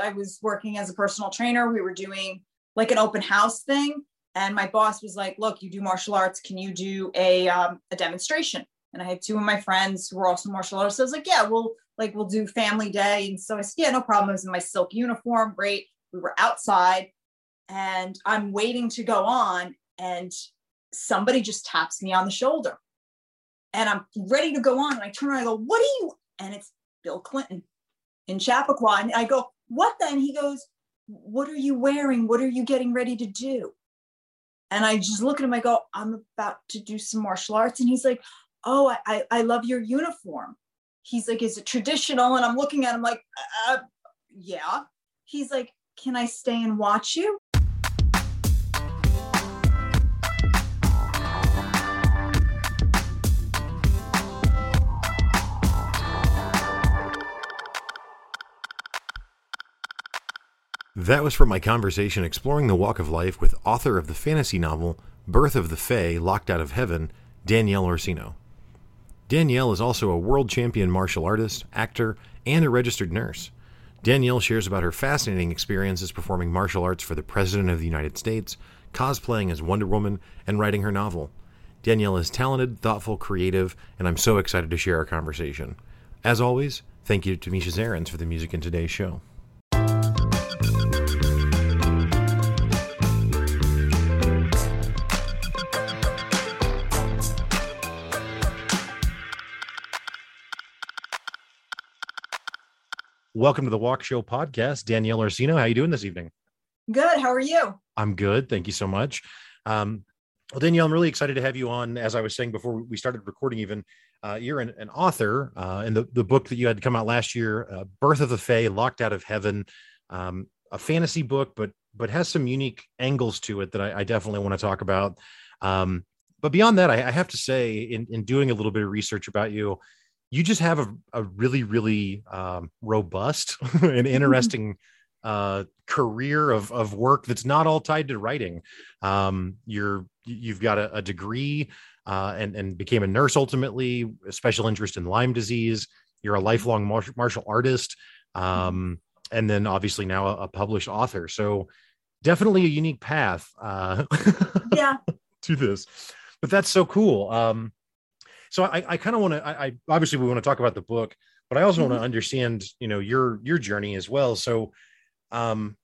I was working as a personal trainer. We were doing like an open house thing. And my boss was like, look, you do martial arts. Can you do a, um, a demonstration? And I had two of my friends who were also martial artists. So I was like, yeah, we'll like, we'll do family day. And so I said, yeah, no problem. I was in my silk uniform. Great. We were outside and I'm waiting to go on. And somebody just taps me on the shoulder and I'm ready to go on. And I turn around and I go, what are you? And it's Bill Clinton in Chappaqua. And I go, what then? He goes, what are you wearing? What are you getting ready to do? And I just look at him, I go, I'm about to do some martial arts. And he's like, Oh, I, I love your uniform. He's like, Is it traditional? And I'm looking at him like, uh, Yeah. He's like, Can I stay and watch you? That was from my conversation exploring the walk of life with author of the fantasy novel Birth of the Fae Locked Out of Heaven, Danielle Orsino. Danielle is also a world champion martial artist, actor, and a registered nurse. Danielle shares about her fascinating experiences performing martial arts for the President of the United States, cosplaying as Wonder Woman, and writing her novel. Danielle is talented, thoughtful, creative, and I'm so excited to share our conversation. As always, thank you to Misha Zarins for the music in today's show. Welcome to the Walkshow podcast. Danielle Orsino, how are you doing this evening? Good. How are you? I'm good. Thank you so much. Um, well, Danielle, I'm really excited to have you on. As I was saying before we started recording, even uh, you're an, an author, uh, and the, the book that you had to come out last year, uh, "Birth of the Fae: Locked Out of Heaven," um, a fantasy book, but but has some unique angles to it that I, I definitely want to talk about. Um, but beyond that, I, I, have to say, in in doing a little bit of research about you, you just have a, a really really um, robust and interesting uh, career of, of work that's not all tied to writing. Um, you're you've got a, a degree uh, and and became a nurse ultimately a special interest in lyme disease. You're a lifelong martial, martial artist um, and then obviously now a, a, published author. So definitely a unique path uh, yeah. to this. But that's so cool. Um, so I, I kind of want to. I, I, obviously we want to talk about the book, but I also mm-hmm. want to understand, you know, your your journey as well. So, um,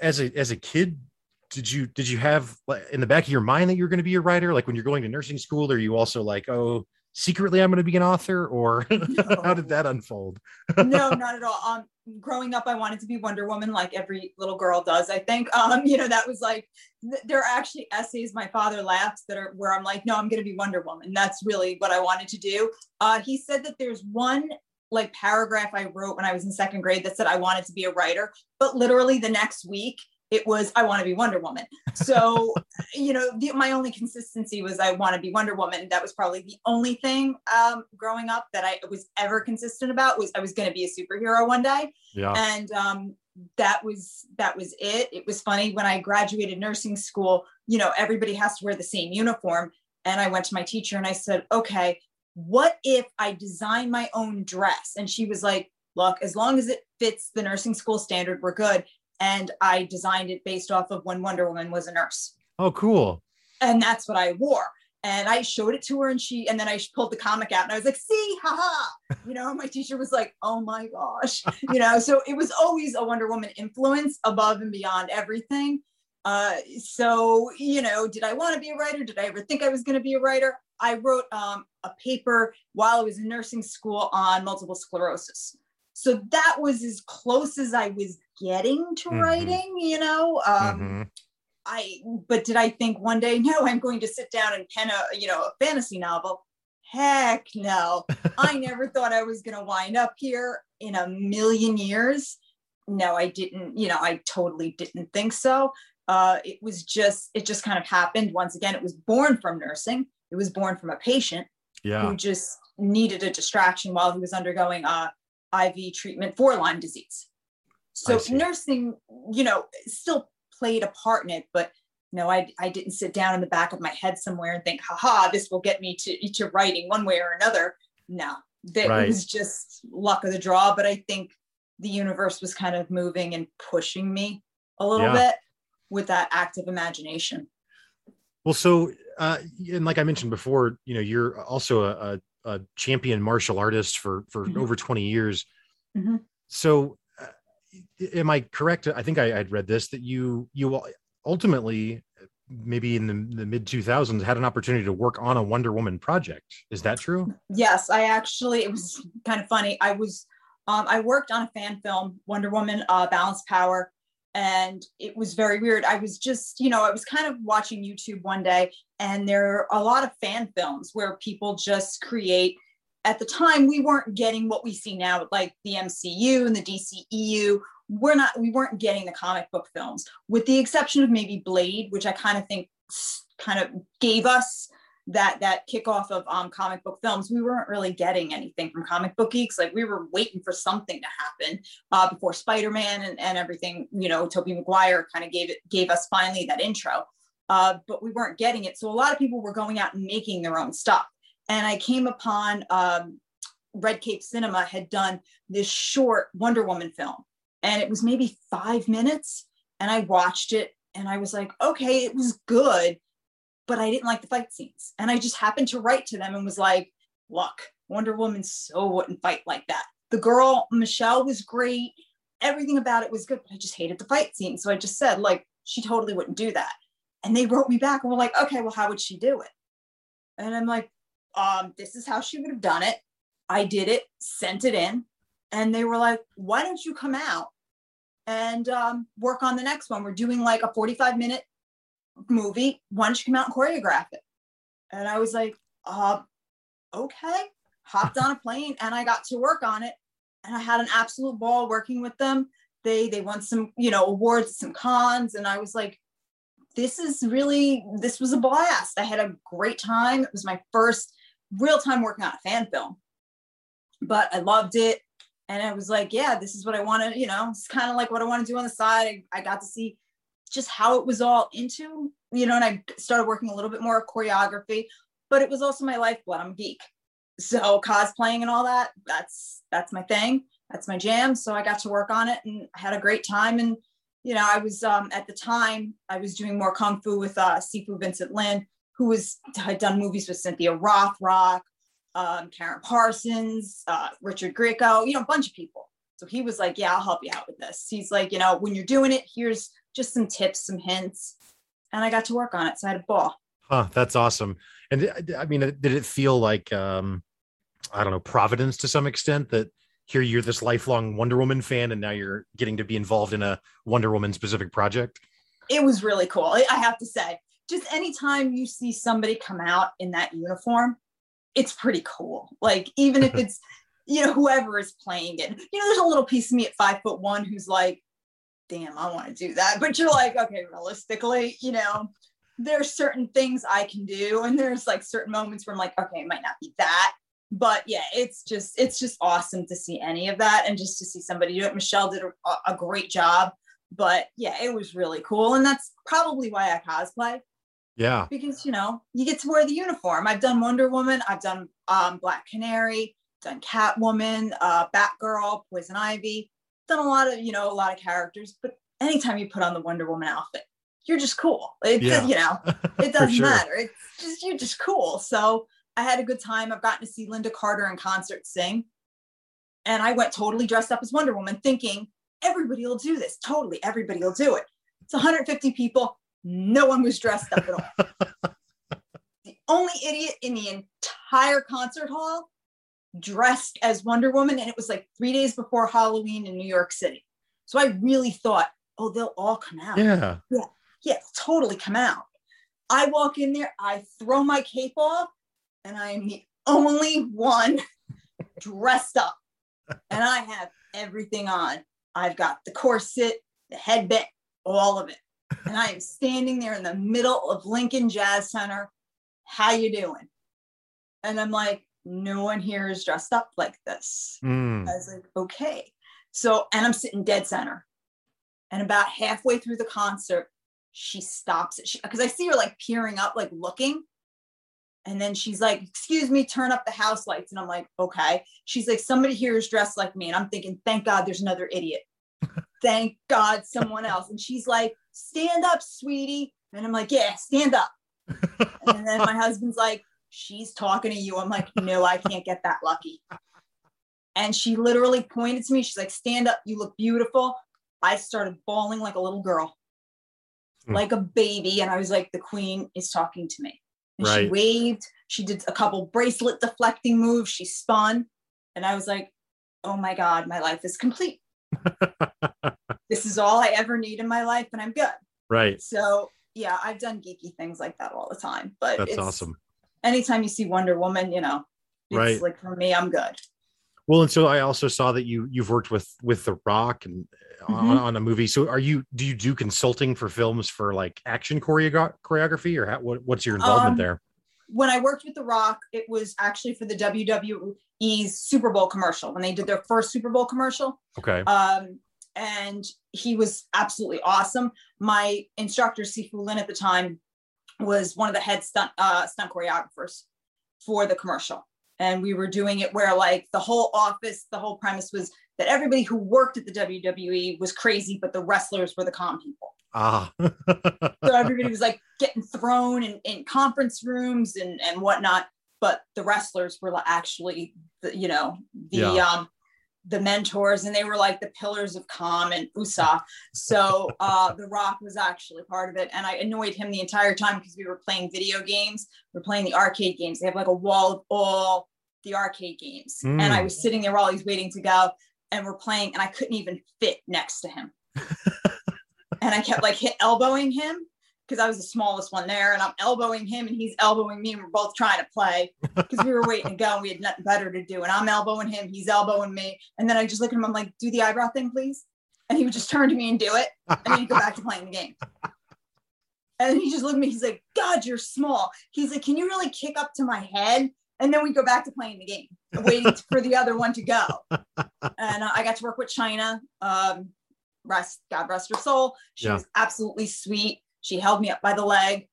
as a as a kid, did you did you have in the back of your mind that you're going to be a writer? Like when you're going to nursing school, are you also like, oh, secretly I'm going to be an author, or no. how did that unfold? no, not at all. Um, growing up, I wanted to be Wonder Woman, like every little girl does. I think, um, you know, that was like th- there are actually essays my father laughs that are where I'm like, no, I'm going to be Wonder Woman. That's really what I wanted to do. Uh, he said that there's one like paragraph I wrote when I was in second grade that said I wanted to be a writer, but literally the next week it was I want to be Wonder Woman. So, you know, the, my only consistency was I want to be Wonder Woman. That was probably the only thing um, growing up that I was ever consistent about was I was going to be a superhero one day. Yeah. And um, that was that was it. It was funny when I graduated nursing school. You know, everybody has to wear the same uniform, and I went to my teacher and I said, "Okay, what if I design my own dress?" And she was like, "Look, as long as it fits the nursing school standard, we're good." And I designed it based off of when Wonder Woman was a nurse. Oh, cool. And that's what I wore. And I showed it to her, and she, and then I pulled the comic out, and I was like, "See, haha!" You know, my teacher was like, "Oh my gosh," you know. So it was always a Wonder Woman influence above and beyond everything. Uh, so you know, did I want to be a writer? Did I ever think I was going to be a writer? I wrote um, a paper while I was in nursing school on multiple sclerosis. So that was as close as I was getting to mm-hmm. writing, you know. Um, mm-hmm. I but did I think one day, no, I'm going to sit down and pen a you know a fantasy novel? Heck no. I never thought I was gonna wind up here in a million years. No, I didn't, you know, I totally didn't think so. Uh, it was just, it just kind of happened. Once again, it was born from nursing. It was born from a patient yeah. who just needed a distraction while he was undergoing uh, IV treatment for Lyme disease. So nursing, you know, still played a part in it, but no, I, I didn't sit down in the back of my head somewhere and think, haha, this will get me to, to writing one way or another. No, that right. was just luck of the draw. But I think the universe was kind of moving and pushing me a little Yeah. bit with that active imagination. Well, so uh, and like I mentioned before, you know, you're also a, a, a champion martial artist for for Mhm. over 20 years. Mhm. So, uh, am I correct? I think I, I'd read this that you you ultimately maybe in the, the mid 2000s had an opportunity to work on a Wonder Woman project. Is that true? Yes, I actually, it was kind of funny. I was, um, I worked on a fan film, Wonder Woman, uh, Balance Power, and it was very weird. I was just, you know, I was kind of watching YouTube one day, and there are a lot of fan films where people just create. At the time, we weren't getting what we see now, like the MCU and the DCEU. We're not, we weren't getting the comic book films, with the exception of maybe Blade, which I kind of think kind of gave us that that kickoff of um, comic book films, we weren't really getting anything from comic book geeks. Like we were waiting for something to happen uh, before Spider-Man and, and everything. You know, Tobey Maguire kind of gave it gave us finally that intro, uh, but we weren't getting it. So a lot of people were going out and making their own stuff. And I came upon um, Red Cape Cinema had done this short Wonder Woman film, and it was maybe five minutes. And I watched it, and I was like, okay, it was good but I didn't like the fight scenes. And I just happened to write to them and was like, look, Wonder Woman so wouldn't fight like that. The girl, Michelle, was great. Everything about it was good, but I just hated the fight scene. So I just said, like, she totally wouldn't do that. And they wrote me back and were like, okay, well, how would she do it? And I'm like, um, this is how she would have done it. I did it, sent it in, and they were like, why don't you come out and um, work on the next one? We're doing like a 45 minute movie. Why don't you come out and choreograph it? And I was like, uh, okay. Hopped on a plane and I got to work on it. And I had an absolute ball working with them. They they won some, you know, awards, some cons, and I was like, this is really this was a blast. I had a great time. It was my first real time working on a fan film, but I loved it. And I was like, yeah, this is what I want to, you know, it's kind of like what I want to do on the side. I, I got to see just how it was all into, you know, and I started working a little bit more choreography, but it was also my lifeblood. I'm a geek. So cosplaying and all that, that's that's my thing. That's my jam. So I got to work on it and I had a great time. And, you know, I was um at the time I was doing more kung fu with uh Sifu Vincent Lin, who was had done movies with Cynthia Rothrock, um, Karen Parsons, uh, Richard Grieco, you know, a bunch of people. So he was like, Yeah, I'll help you out with this. He's like, you know, when you're doing it, here's just some tips, some hints. And I got to work on it. So I had a ball. Huh, that's awesome. And uh, I mean, did it feel like um, I don't know, providence to some extent that here you're this lifelong Wonder Woman fan, and now you're getting to be involved in a Wonder Woman specific project? It was really cool. I I have to say, just anytime you see somebody come out in that uniform, it's pretty cool. Like, even if it's, you know, whoever is playing it, you know, there's a little piece of me at five foot one who's like, damn, I want to do that. But you're like, okay, realistically, you know, there's certain things I can do. And there's like certain moments where I'm like, okay, it might not be that. But yeah, it's just, it's just awesome to see any of that and just to see somebody do it. Michelle did a, a great job. But yeah, it was really cool. And that's probably why I cosplay Yeah. because you know you get to wear the uniform. I've done Wonder Woman, I've done um, Black Canary, done Catwoman, uh, Batgirl, Poison Ivy, done a lot of you know a lot of characters. But anytime you put on the Wonder Woman outfit, you're just cool. It Yeah. you know it doesn't sure. matter. It's just you're just cool. So I had a good time. I've gotten to see Lynda Carter in concert sing, and I went totally dressed up as Wonder Woman, thinking everybody will do this. Totally, everybody will do it. It's 150 people. No one was dressed up at all the only idiot in the entire concert hall dressed as Wonder Woman. And it was like three days before Halloween in New York City. So I really thought, oh, they'll all come out. Yeah. Yeah, Yeah. totally come out. I walk in there, I throw my cape off, and I am the only one dressed up. And I have everything on. I've got the corset, the headband, all of it. And I am standing there in the middle of Lincoln Jazz Center. How you doing? And I'm like, no one here is dressed up like this. Mm. I was like, okay. So, and I'm sitting dead center. And about halfway through the concert, she stops it because I see her like peering up, like looking. And then she's like, Excuse me, turn up the house lights. And I'm like, Okay. She's like, Somebody here is dressed like me. And I'm thinking, Thank God there's another idiot. Thank God someone else. And she's like, Stand up, sweetie. And I'm like, Yeah, stand up. and then my husband's like, She's talking to you. I'm like, No, I can't get that lucky. And she literally pointed to me. She's like, Stand up. You look beautiful. I started bawling like a little girl, Hmm. like a baby. And I was like, The queen is talking to me. And she waved. She did a couple bracelet deflecting moves. She spun. And I was like, Oh my God, my life is complete. this is all I ever need in my life, and I'm good. right. So yeah, I've done geeky things like that all the time. But That's it's, awesome. Anytime you see Wonder Woman, you know, it's Right. like for me, I'm good. Well, and so I also saw that you you've worked with with The Rock and on, Mhm. on a movie. So are you do you do consulting for films for like action choreo- choreography or how, what, what's your involvement Um, there? When I worked with The Rock, it was actually for the WWE's Super Bowl commercial when they did their first Super Bowl commercial. Okay. Um, and he was absolutely awesome. My instructor, Sifu Lin, at the time, was one of the head stunt uh, stunt choreographers for the commercial. And we were doing it where, like, the whole office, the whole premise was that everybody who worked at the WWE was crazy, but the wrestlers were the calm people. Ah. So everybody was like getting thrown in, in conference rooms and, and whatnot. But the wrestlers were actually, the, you know, the Yeah. um, the mentors, and they were like the pillars of calm and USA. So uh, The Rock was actually part of it, and I annoyed him the entire time because we were playing video games. We are playing the arcade games. They have like a wall of all the arcade games, and I Mm. was sitting there while he's waiting to go, and we're playing, and I couldn't even fit next to him, and I kept like hit elbowing him because I was the smallest one there, and I'm elbowing him, and he's elbowing me, and we're both trying to play because we were waiting to go, and we had nothing better to do, and I'm elbowing him, he's elbowing me, and then I just look at him, I'm like, "Do the eyebrow thing, please," and he would just turn to me and do it, and then he'd go back to playing the game. And he just looked at me, he's like, God, you're small. He's like, Can you really kick up to my head? And then we go back to playing the game, waiting for the other one to go. And uh, I got to work with Chyna. Um, rest, God rest her soul. She Yeah. was absolutely sweet. She held me up by the leg.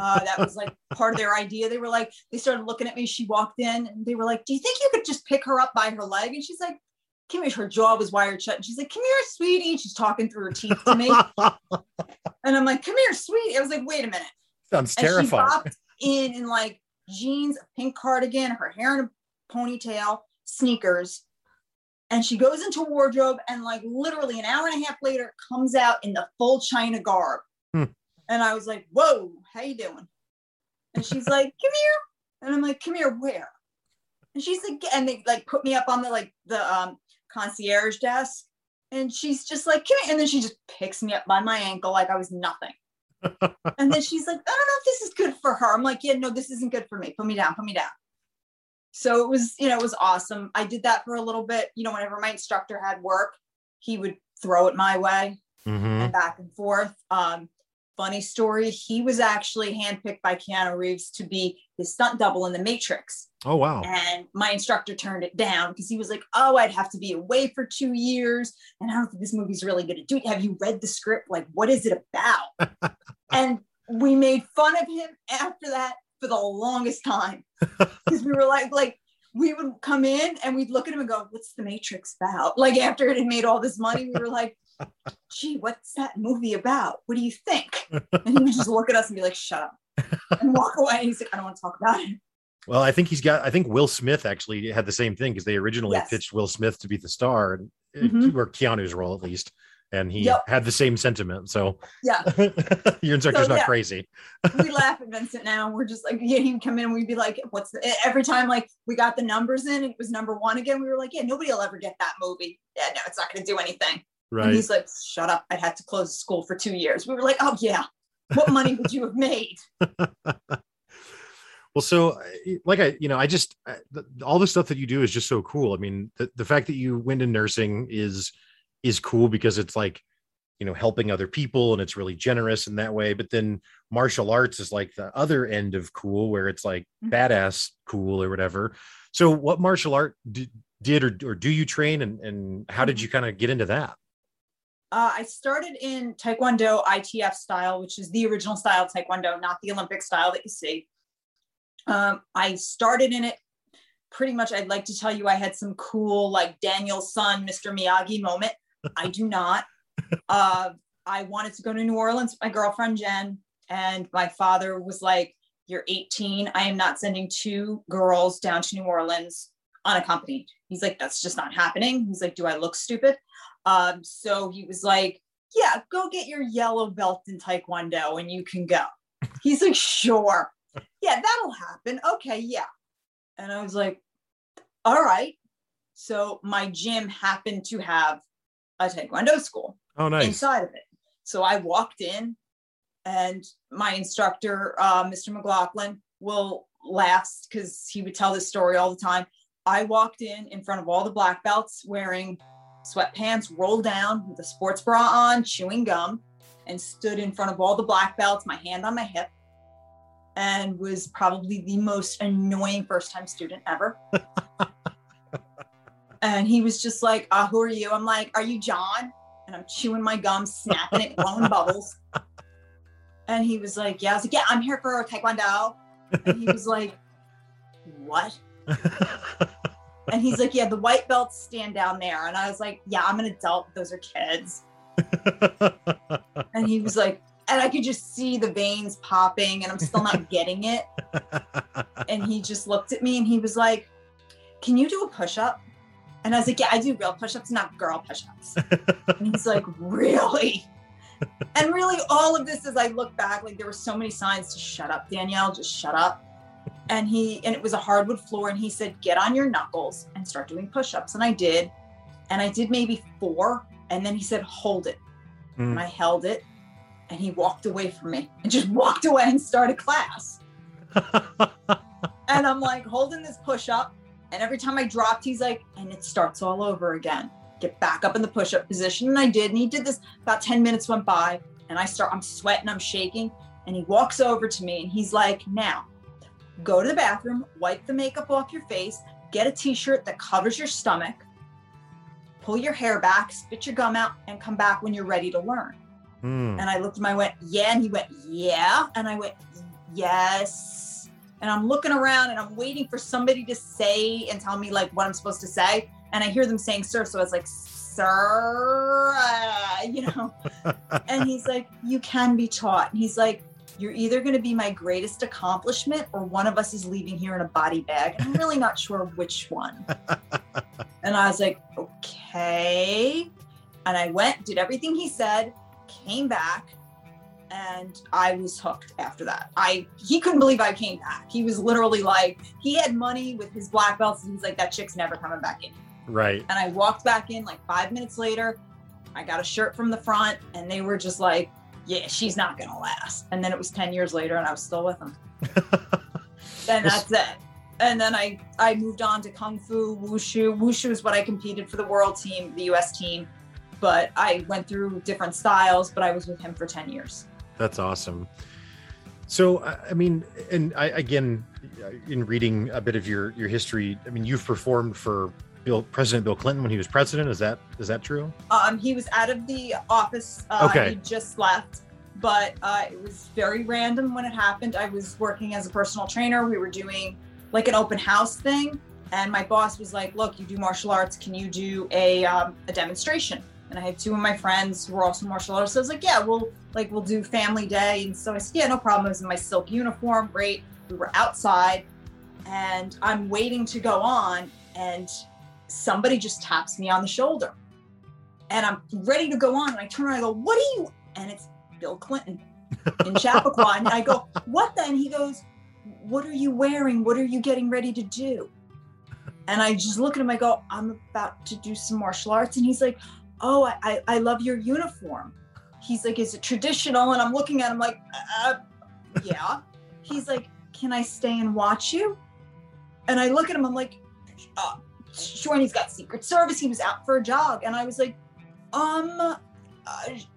Uh, that was like part of their idea. They were like, they started looking at me. She walked in and they were like, Do you think you could just pick her up by her leg? And she's like, Come here. Her jaw was wired shut. And she's like, Come here, sweetie. And she's talking through her teeth to me. And I'm like, Come here, sweetie. I was like, Wait a minute. Sounds And she terrifying. popped in in like jeans, a pink cardigan, her hair in a ponytail, sneakers. And she goes into wardrobe and like literally an hour and a half later comes out in the full Chyna garb. Hmm. And I was like, whoa, how you doing? And she's like, come here. And I'm like, come here, where? And she's like, and they like put me up on the like the um concierge desk. And she's just like, come here. And then she just picks me up by my ankle like I was nothing. and then she's like, I don't know if this is good for her. I'm like, yeah, no, this isn't good for me. Put me down, put me down. So it was, you know, it was awesome. I did that for a little bit. You know, whenever my instructor had work, he would throw it my way Mhm. and back and forth. Um, funny story, he was actually handpicked by Keanu Reeves to be his stunt double in The Matrix. Oh wow. And my instructor turned it down because he was like, Oh, I'd have to be away for two years. And I don't think this movie's really going to do it. Have you read the script? Like, what is it about? and we made fun of him after that for the longest time because we were like, like, we would come in and we'd look at him and go, What's the Matrix about? Like, after it had made all this money, we were like, Gee, what's that movie about? What do you think? And he would just look at us and be like, Shut up and walk away. And He's like, I don't want to talk about it. Well, I think he's got. I think Will Smith actually had the same thing because they originally Yes. pitched Will Smith to be the star, and Mhm. or Keanu's role at least, and he Yep. had the same sentiment. So Yeah. your instructor's So, not yeah. crazy. we laugh at Vincent now. We're just like, yeah, he'd come in and we'd be like, what's the, every time like we got the numbers in and it was number one again, we were like, yeah, nobody will ever get that movie. Yeah, no, it's not going to do anything. And he's like, shut up. I'd had to close school for two years. We were like, oh, yeah. What money would you have made? Well, so uh, like I, you know, I just uh, the, all the stuff that you do is just so cool. I mean, the, the fact that you went in nursing is is cool because it's like, you know, helping other people and it's really generous in that way. But then martial arts is like the other end of cool, where it's like Mhm. badass cool or whatever. So, what martial art did, did or, or do you train, and and how did Mhm. you kind of get into that? Uh, I started in Taekwondo ITF style, which is the original style of Taekwondo, not the Olympic style that you see. Um, I started in it pretty much. I'd like to tell you I had some cool, like Daniel-san, Mr. Miyagi moment. I do not. Uh, I wanted to go to New Orleans with my girlfriend, Jen, and my father was like, You're 18. I am not sending two girls down to New Orleans unaccompanied. He's like, That's just not happening. He's like, Do I look stupid? Um, so he was like, Yeah, go get your yellow belt in Taekwondo and you can go. He's like, Sure. Yeah, that'll happen. Okay, yeah. And I was like, All right. So my gym happened to have a Taekwondo school Oh, nice. inside of it. So I walked in, and my instructor, uh, Mr. McLaughlin, will laugh because he would tell this story all the time. I walked in in front of all the black belts wearing sweatpants rolled down with a sports bra on, chewing gum, and stood in front of all the black belts, my hand on my hip, and was probably the most annoying first time student ever. and he was just like, uh, Who are you? I'm like, Are you John? And I'm chewing my gum, snapping it, blowing bubbles. And he was like, Yeah, I was like, Yeah, I'm here for Taekwondo. And he was like, What? And he's like, Yeah, the white belts stand down there. And I was like, Yeah, I'm an adult. Those are kids. And he was like, and I could just see the veins popping, and I'm still not getting it. And he just looked at me and he was like, Can you do a push up? And I was like, Yeah, I do real push ups, not girl push ups. And he's like, Really? And really, all of this, as I look back, like there were so many signs to shut up, Danielle, just shut up. And he, and it was a hardwood floor, and he said, Get on your knuckles and start doing push ups. And I did. And I did maybe four. And then he said, Hold it. Mm. And I held it. And he walked away from me and just walked away and started class. And I'm like holding this push up. And every time I dropped, he's like, and it starts all over again. Get back up in the push up position. And I did. And he did this about 10 minutes went by. And I start, I'm sweating, I'm shaking. And he walks over to me and he's like, now go to the bathroom, wipe the makeup off your face, get a t shirt that covers your stomach, pull your hair back, spit your gum out, and come back when you're ready to learn. Mm. And I looked at him, I went, yeah. And he went, yeah. And I went, yes. And I'm looking around and I'm waiting for somebody to say and tell me like what I'm supposed to say. And I hear them saying, sir. So I was like, sir, you know. and he's like, you can be taught. And he's like, you're either going to be my greatest accomplishment or one of us is leaving here in a body bag. I'm really not sure which one. and I was like, okay. And I went, did everything he said, came back, and I was hooked after that. I he couldn't believe I came back. He was literally like, he had money with his black belts, and he's like, that chick's never coming back in. right. And I walked back in like five minutes later. I got a shirt from the front, and they were just like, yeah, she's not gonna last. And then it was 10 years later, and I was still with him. And that's it. And then I I moved on to kung fu, wushu. Wushu is what I competed for the world team, the U.S. team. But I went through different styles. But I was with him for 10 years. That's awesome. So, I I mean, and I again, in reading a bit of your your history, I mean, you've performed for Bill President Bill Clinton when he was president. Is that is that true? Um, he was out of the office. Uh, Okay. He just left. But uh, it was very random when it happened. I was working as a personal trainer. We were doing like an open house thing. And my boss was like, look, you do martial arts. Can you do a, um, a demonstration? And I had two of my friends who were also martial artists. So I was like, yeah, we'll like, we'll do family day. And so I said, yeah, no problem. I was in my silk uniform. Great. We were outside and I'm waiting to go on. And somebody just taps me on the shoulder and I'm ready to go on. And I turn around and I go, What are you? And it's Bill Clinton in Chappaqua. and I go, What then? He goes, What are you wearing? What are you getting ready to do? And I just look at him, I go, I'm about to do some martial arts. And he's like, Oh, I, I, I love your uniform. He's like, Is it traditional? And I'm looking at him like, uh, Yeah. He's like, Can I stay and watch you? And I look at him, I'm like, uh, Sure. And he's got Secret Service. He was out for a jog. And I was like, um, uh,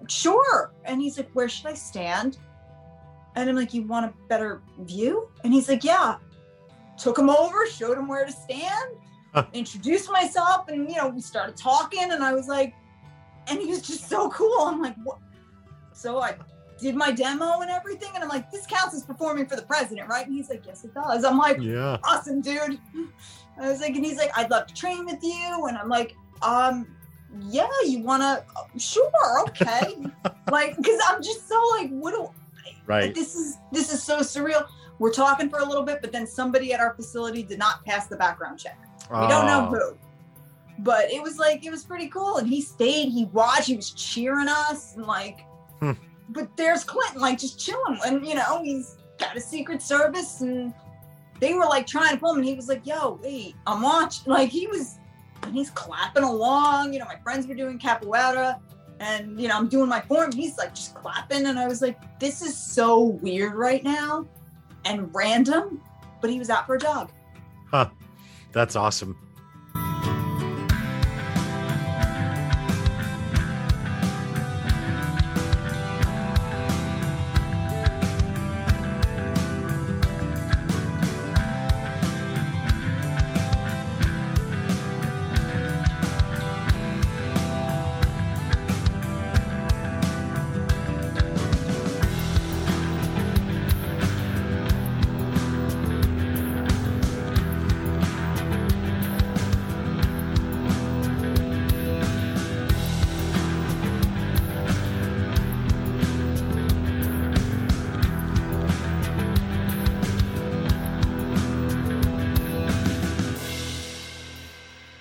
sure. And he's like, where should I stand? And I'm like, you want a better view? And he's like, yeah. Took him over, showed him where to stand, Huh. introduced myself, and you know, we started talking. And I was like, and he was just so cool. I'm like, what? So I did my demo and everything. And I'm like, this counts as performing for the president, right? And he's like, yes, it does. I'm like, yeah, awesome, dude. I was like, and he's like, I'd love to train with you. And I'm like, um, yeah, you wanna? Sure, okay. like, because I'm just so like, what do? right. This is this is so surreal. We're talking for a little bit, but then somebody at our facility did not pass the background check. We don't know Oh, who. But it was like it was pretty cool. And he stayed, he watched, he was cheering us and like Hmm. but there's Clinton like just chilling and you know, he's got a secret service and they were like trying to pull him and he was like, yo, wait, I'm watching like he was and he's clapping along, you know, my friends were doing capoeira and you know, I'm doing my form, he's like just clapping and I was like, this is so weird right now and random, but he was out for a jog. Huh. That's awesome.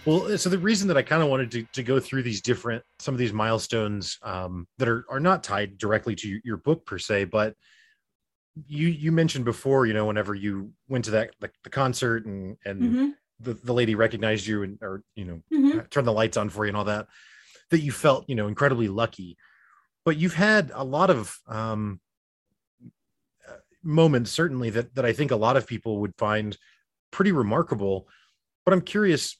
Well, so the reason that I kind of wanted to, to go through these different some of these milestones um, that are are not tied directly to your, book per se, but you you mentioned before, you know, whenever you went to that the, the concert and and Mhm, the, the lady recognized you and or you know mhm. turned the lights on for you and all that, that you felt you know incredibly lucky. But you've had a lot of um, uh, moments, certainly that that I think a lot of people would find pretty remarkable. But I'm curious,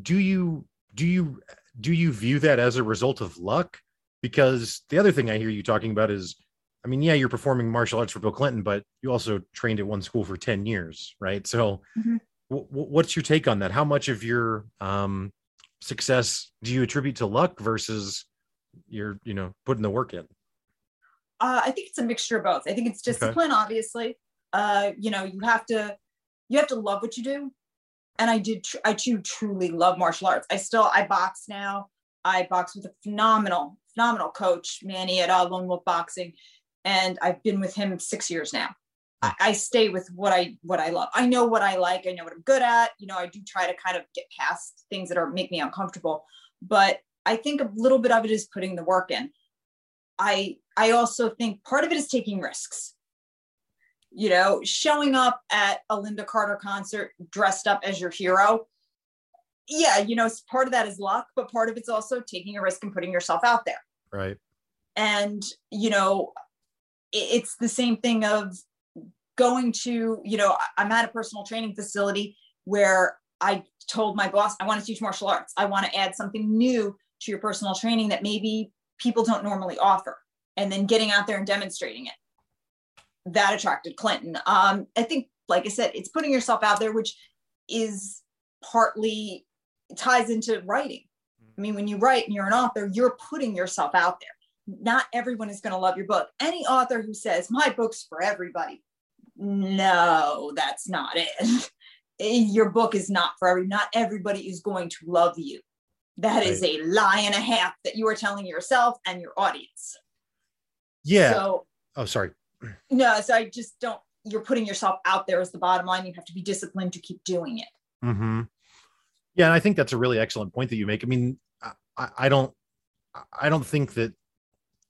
do you do you do you view that as a result of luck? Because the other thing I hear you talking about is, I mean, yeah, you're performing martial arts for Bill Clinton, but you also trained at one school for ten years, right? So, Mhm. wh- wh- what's your take on that? How much of your um, success do you attribute to luck versus your, you know, putting the work in? Uh, I think it's a mixture of both. I think it's Okay. discipline, obviously. Uh, you know, you have to you have to love what you do. And I did. Tr- I do truly love martial arts. I still I box now. I box with a phenomenal, phenomenal coach, Manny at uh, Lone Wolf Boxing, and I've been with him six years now. I stay with what I what I love. I know what I like. I know what I'm good at. You know, I do try to kind of get past things that are make me uncomfortable. But I think a little bit of it is putting the work in. I I also think part of it is taking risks. You know, showing up at a Lynda Carter concert dressed up as your hero. Yeah, you know, part of that is luck, but part of it's also taking a risk and putting yourself out there. Right. And, you know, it's the same thing of going to, you know, I'm at a personal training facility where I told my boss, I want to teach martial arts. I want to add something new to your personal training that maybe people don't normally offer. And then getting out there and demonstrating it. That attracted Clinton. Um, I think, like I said, it's putting yourself out there, which is partly ties into writing. I mean, when you write and you're an author, you're putting yourself out there. Not everyone is going to love your book. Any author who says, my book's for everybody, no, that's not it. Your book is not for every, not everybody is going to love you. That is a lie and a half that you are telling yourself and your audience. Yeah. So, oh, sorry. No, so I just don't, you're putting yourself out there as the bottom line. You have to be disciplined to keep doing it. hmm Yeah, and I think that's a really excellent point that you make. I mean, I- I, I don't, I don't think that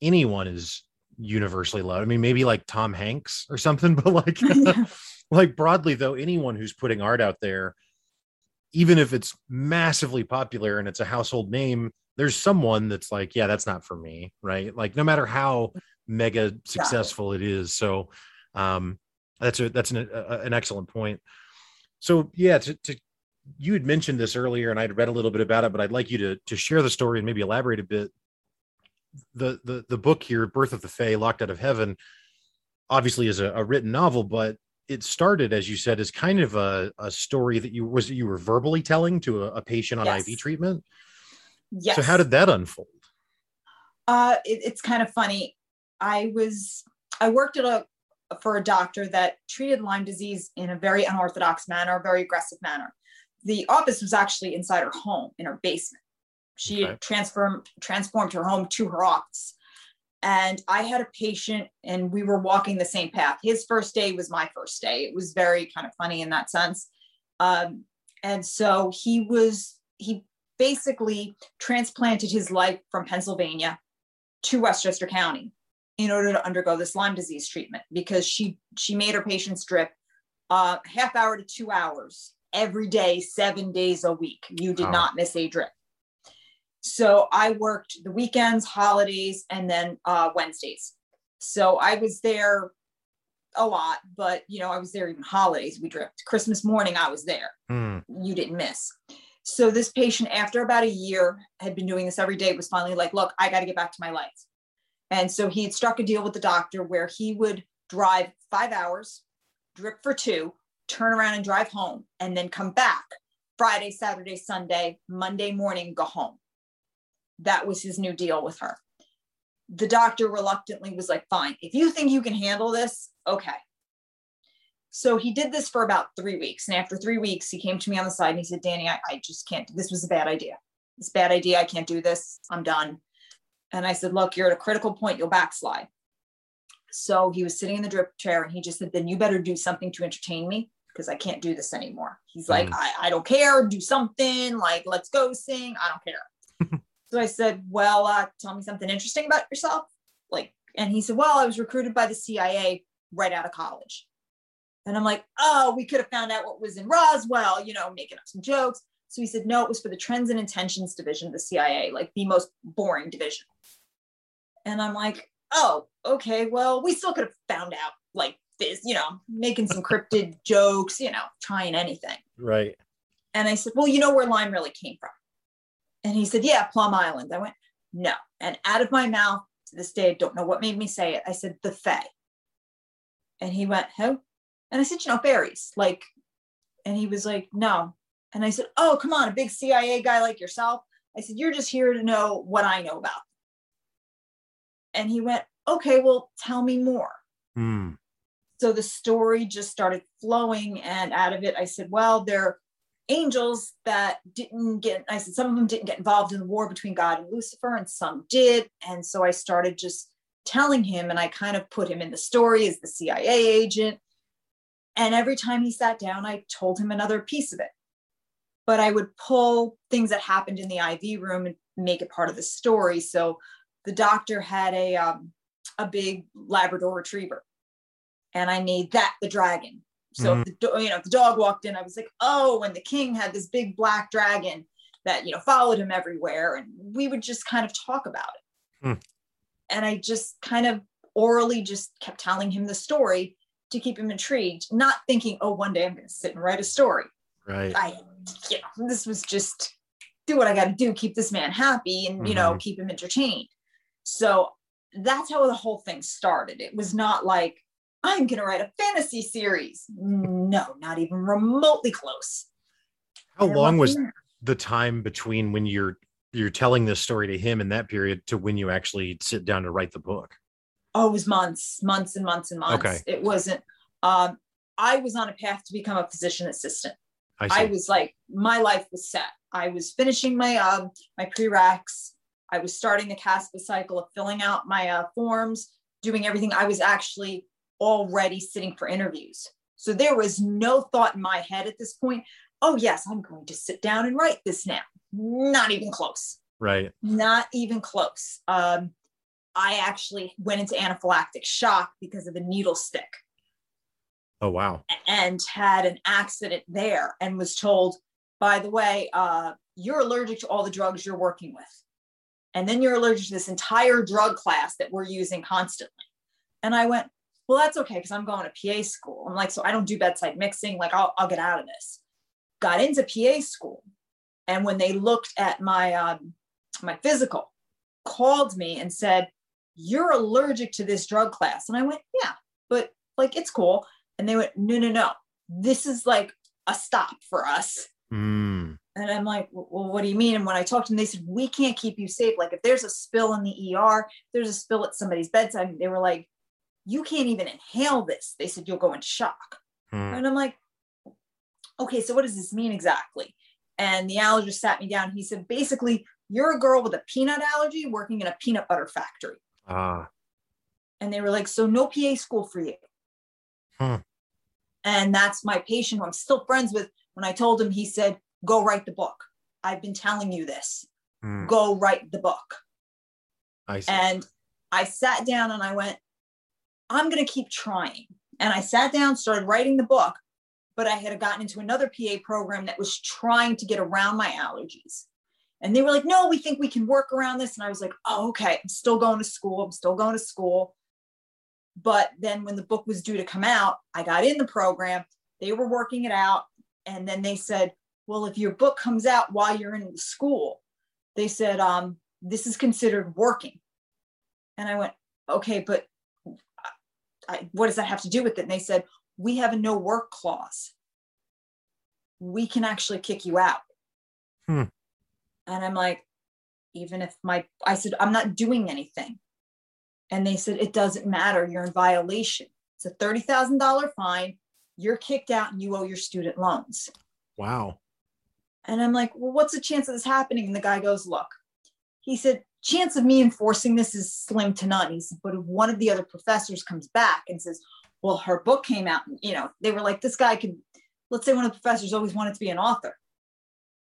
anyone is universally loved. I mean, maybe like Tom Hanks or something, but like, like broadly though, anyone who's putting art out there, even if it's massively popular and it's a household name, there's someone that's like, yeah, that's not for me, right? Like, no matter how mega successful it is. So, um, that's a that's an a, an excellent point. So, yeah, to, to you had mentioned this earlier, and I'd read a little bit about it, but I'd like you to to share the story and maybe elaborate a bit. The the the book here, Birth of the Fae, Locked Out of Heaven, obviously is a, a written novel, but it started, as you said, as kind of a, a story that you was you were verbally telling to a, a patient on Yes. IV treatment. yes. So how did that unfold? Uh, it, it's kind of funny. I was I worked at a for a doctor that treated Lyme disease in a very unorthodox manner, a very aggressive manner. The office was actually inside her home in her basement. She Okay. had transformed transformed her home to her office. And I had a patient and we were walking the same path. His first day was my first day. It was very kind of funny in that sense. Um, and so he was, he basically transplanted his life from Pennsylvania to Westchester County in order to undergo this Lyme disease treatment because she she made her patients drip uh, half hour to two hours every day, seven days a week. You did Wow. not miss a drip. So I worked the weekends, holidays, and then uh, Wednesdays. So I was there a lot, but you know I was there even holidays. We dripped Christmas morning. I was there Hmm. you didn't miss. So this patient, after about a year, had been doing this every day, was finally like, look, I got to get back to my life. And so he had struck a deal with the doctor where he would drive five hours, drip for two, turn around and drive home, and then come back Friday, Saturday, Sunday, Monday morning, go home. That was his new deal with her. The doctor reluctantly was like, fine, if you think you can handle this, okay. So he did this for about three weeks. And after three weeks, he came to me on the side and he said, Danny, I, I just can't. This was a bad idea. It's a bad idea. I can't do this. I'm done. And I said, Look, you're at a critical point. You'll backslide. So he was sitting in the drip chair and he just said, Then you better do something to entertain me because I can't do this anymore. He's like, Mm. I, I don't care. Do something like, let's go sing. I don't care. so I said, Well, uh, tell me something interesting about yourself. Like, and he said, Well, I was recruited by the CIA right out of college. And I'm like, oh, we could have found out what was in Roswell, you know, making up some jokes. So he said, no, it was for the Trends and Intentions Division of the CIA, like the most boring division. And I'm like, oh, okay, well, we still could have found out like this, you know, making some cryptid jokes, you know, trying anything. Right. And I said, well, you know where Lyme really came from? And he said, yeah, Plum Island. I went, no. And out of my mouth to this day, I don't know what made me say it. I said, the Fae. And he went, who? And I said, you know, fairies. Like, and he was like, no. And I said, oh, come on, a big CIA guy like yourself. I said, you're just here to know what I know about. And he went, okay, well, tell me more Hmm. so the story just started flowing and out of it i said well they're angels that didn't get i said some of them didn't get involved in the war between god and lucifer and some did and so i started just telling him and i kind of put him in the story as the cia agent and every time he sat down i told him another piece of it but i would pull things that happened in the iv room and make it part of the story so the doctor had a um, a big labrador retriever and I made that the dragon. So if the you know the dog walked in, I was like, oh, and the king had this big black dragon that you know followed him everywhere, and we would just kind of talk about it. Hmm. And I just kind of orally just kept telling him the story to keep him intrigued, not thinking, oh, one day I'm going to sit and write a story. Right. I, you know, this was just do what I got to do, keep this man happy, and you know, Mhm. keep him entertained. So that's how the whole thing started. It was not like I'm going to write a fantasy series. No, not even remotely close. How long was enough- the time between when you're you're telling this story to him in that period to when you actually sit down to write the book? Oh, it was months, months and months and months. Okay. It wasn't. Um, I was on a path to become a physician assistant. I. I was like, my life was set. I was finishing my um my prereqs. I was starting the CASPA cycle of filling out my uh, forms, doing everything. I was actually already sitting for interviews. So there was no thought in my head at this point. Oh yes, I'm going to sit down and write this now. Not even close. right. Not even close. Um, I actually went into anaphylactic shock because of a needle stick Oh wow. and had an accident there and was told, by the way, uh, you're allergic to all the drugs you're working with. And then you're allergic to this entire drug class that we're using constantly. And I went, well, that's okay because I'm going to PA school. I'm like, so I don't do bedside mixing. Like, I'll, I'll get out of this. Got into PA school. And when they looked at my um, my physical, called me and said, you're allergic to this drug class. And I went, yeah, but like, it's cool. And they went, no, no, no. This is like a stop for us. Mm. And I'm like, well, what do you mean? And when I talked to them, they said, we can't keep you safe. Like if there's a spill in the ER, there's a spill at somebody's bedside. They were like, you can't even inhale this. They said, you'll go in shock. Hmm. And I'm like, okay, so what does this mean exactly? And the allergist sat me down. He said, basically, you're a girl with a peanut allergy working in a peanut butter factory. Ah. And they were like, so no PA school for you. Hmm. And that's my patient who I'm still friends with. When I told him, he said, go write the book. I've been telling you this. Hmm. Go write the book. I see. And I sat down and I went, I'm going to keep trying. And I sat down, started writing the book, but I had gotten into another PA program that was trying to get around my allergies. And they were like, no, we think we can work around this. And I was like, oh, okay, I'm still going to school. I'm still going to school. But then when the book was due to come out, I got in the program. They were working it out. And then they said, well, if your book comes out while you're in school, they said, um, this is considered working. And I went, okay, but I, what does that have to do with it? And they said, we have a no work clause. We can actually kick you out. Hmm. And I'm like, even if my, I said, I'm not doing anything. And they said, it doesn't matter. You're in violation. It's a $30,000 fine. You're kicked out and you owe your student loans. Wow. And I'm like, well, what's the chance of this happening? And the guy goes, look, he said, chance of me enforcing this is slim to none. He said, but if one of the other professors comes back and says, well, her book came out, and, you know, they were like, this guy could, let's say one of the professors always wanted to be an author.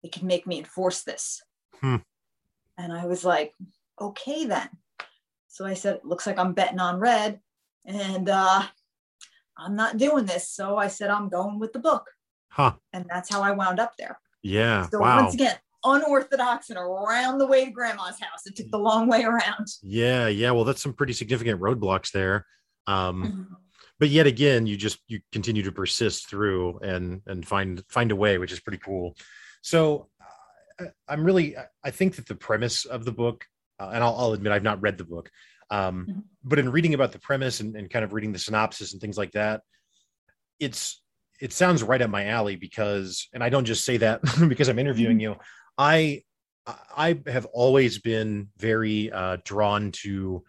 It could make me enforce this. Hmm. And I was like, okay, then. So I said, it looks like I'm betting on red. And uh, I'm not doing this. So I said, I'm going with the book. Huh. And that's how I wound up there. Yeah. So wow. once again, unorthodox and around the way to grandma's house. It took the long way around. Yeah, yeah. Well, that's some pretty significant roadblocks there. Um, mm-hmm. But yet again, you just you continue to persist through and and find find a way, which is pretty cool. So uh, I'm really I think that the premise of the book, uh, and I'll, I'll, admit I've not read the book, um, mm-hmm. but in reading about the premise and, and kind of reading the synopsis and things like that, it's it sounds right up my alley because and i don't just say that because i'm interviewing mm-hmm. you I I have always been very uh, drawn to.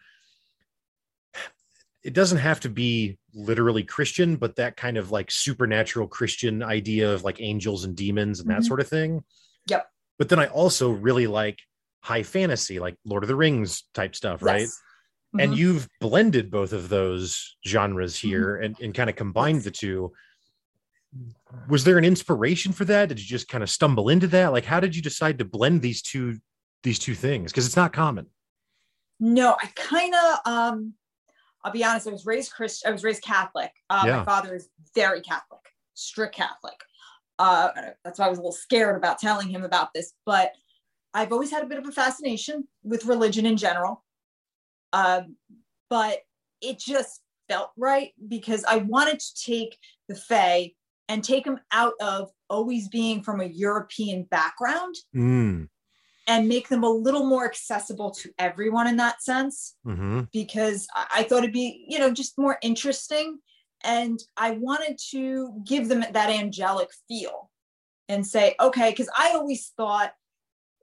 It doesn't have to be literally Christian, but that kind of like supernatural Christian idea of like angels and demons and mm-hmm. that sort of thing. Yep. But then I also really like high fantasy, like Lord of the Rings type stuff, right? Yes. Mm-hmm. And you've blended both of those genres mm-hmm. here mm-hmm. and, and kind of combined the two was there an inspiration for that? Did you just kind of stumble into that? Like, how did you decide to blend these two these two things? Because it's not common. No, I kind of um I'll be honest, I was raised Christian, I was raised Catholic. Uh, yeah. My father is very Catholic, strict Catholic. Uh, that's why I was a little scared about telling him about this. But I've always had a bit of a fascination with religion in general. Um, but it just felt right because I wanted to take the Fae and take them out of always being from a European background mm. and make them a little more accessible to everyone in that sense. Mm-hmm. Because I thought it'd be, you know, just more interesting. And I wanted to give them that angelic feel and say, okay, because I always thought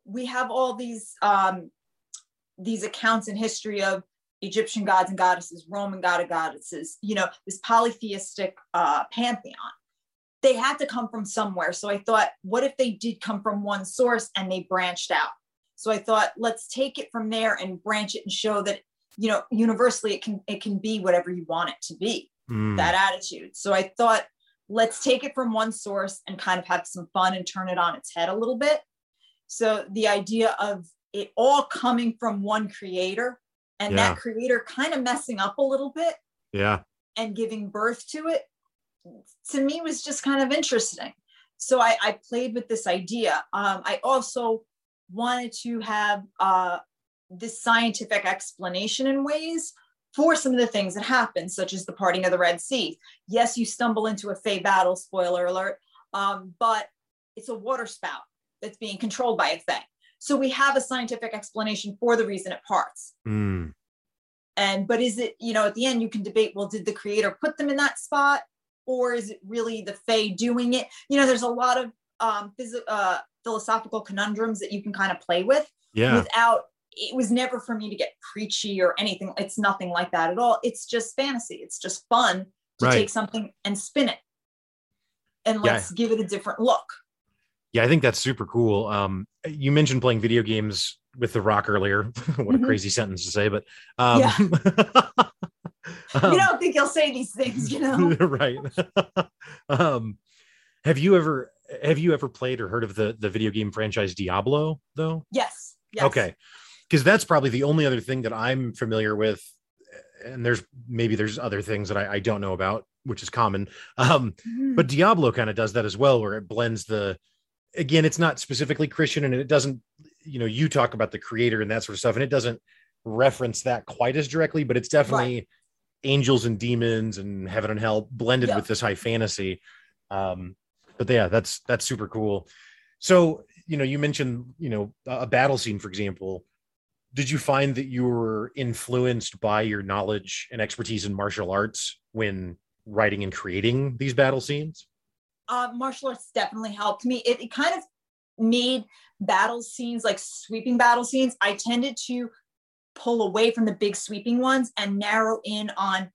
we have all these um, these accounts in history of Egyptian gods and goddesses, Roman god and goddesses, you know, this polytheistic uh, pantheon they had to come from somewhere. So I thought, what if they did come from one source and they branched out? So I thought, let's take it from there and branch it and show that, you know, universally it can it can be whatever you want it to be. Mm. That attitude. So I thought, let's take it from one source and kind of have some fun and turn it on its head a little bit. So the idea of it all coming from one creator and yeah. that creator kind of messing up a little bit. Yeah. And giving birth to it to me was just kind of interesting. So I, I played with this idea. Um, I also wanted to have uh, this scientific explanation in ways for some of the things that happen, such as the parting of the Red Sea. Yes, you stumble into a Fae battle, spoiler alert, um, but it's a water spout that's being controlled by a thing. So we have a scientific explanation for the reason it parts. Mm. And but is it, you know, at the end you can debate, well, did the creator put them in that spot? or is it really the Fae doing it? You know, there's a lot of um, phys- uh, philosophical conundrums that you can kind of play with Yeah. without it was never for me to get preachy or anything it's nothing like that at all it's just fantasy it's just fun to Right. take something and spin it and let's give it a different look Yeah, I think that's super cool. Um, you mentioned playing video games with The Rock earlier. what a Mhm. crazy sentence to say, but um, um, you don't think he'll say these things you know right. um, have you ever have you ever played or heard of the the video game franchise Diablo though? yes yes Okay. Because that's probably the only other thing that I'm familiar with. And there's maybe there's other things that I, I don't know about, which is common. Um, Mhm. but Diablo kind of does that as well, where it blends the again, it's not specifically Christian and it doesn't, you know, you talk about the creator and that sort of stuff, and it doesn't reference that quite as directly, but it's definitely angels and demons and heaven and hell blended Yeah. with this high fantasy. Um, but yeah, that's that's super cool. So, you know, you mentioned, you know, a battle scene, for example. Did you find that you were influenced by your knowledge and expertise in martial arts when writing and creating these battle scenes? Uh, martial arts definitely helped me. It, it kind of made battle scenes like sweeping battle scenes. I tended to pull away from the big sweeping ones and narrow in on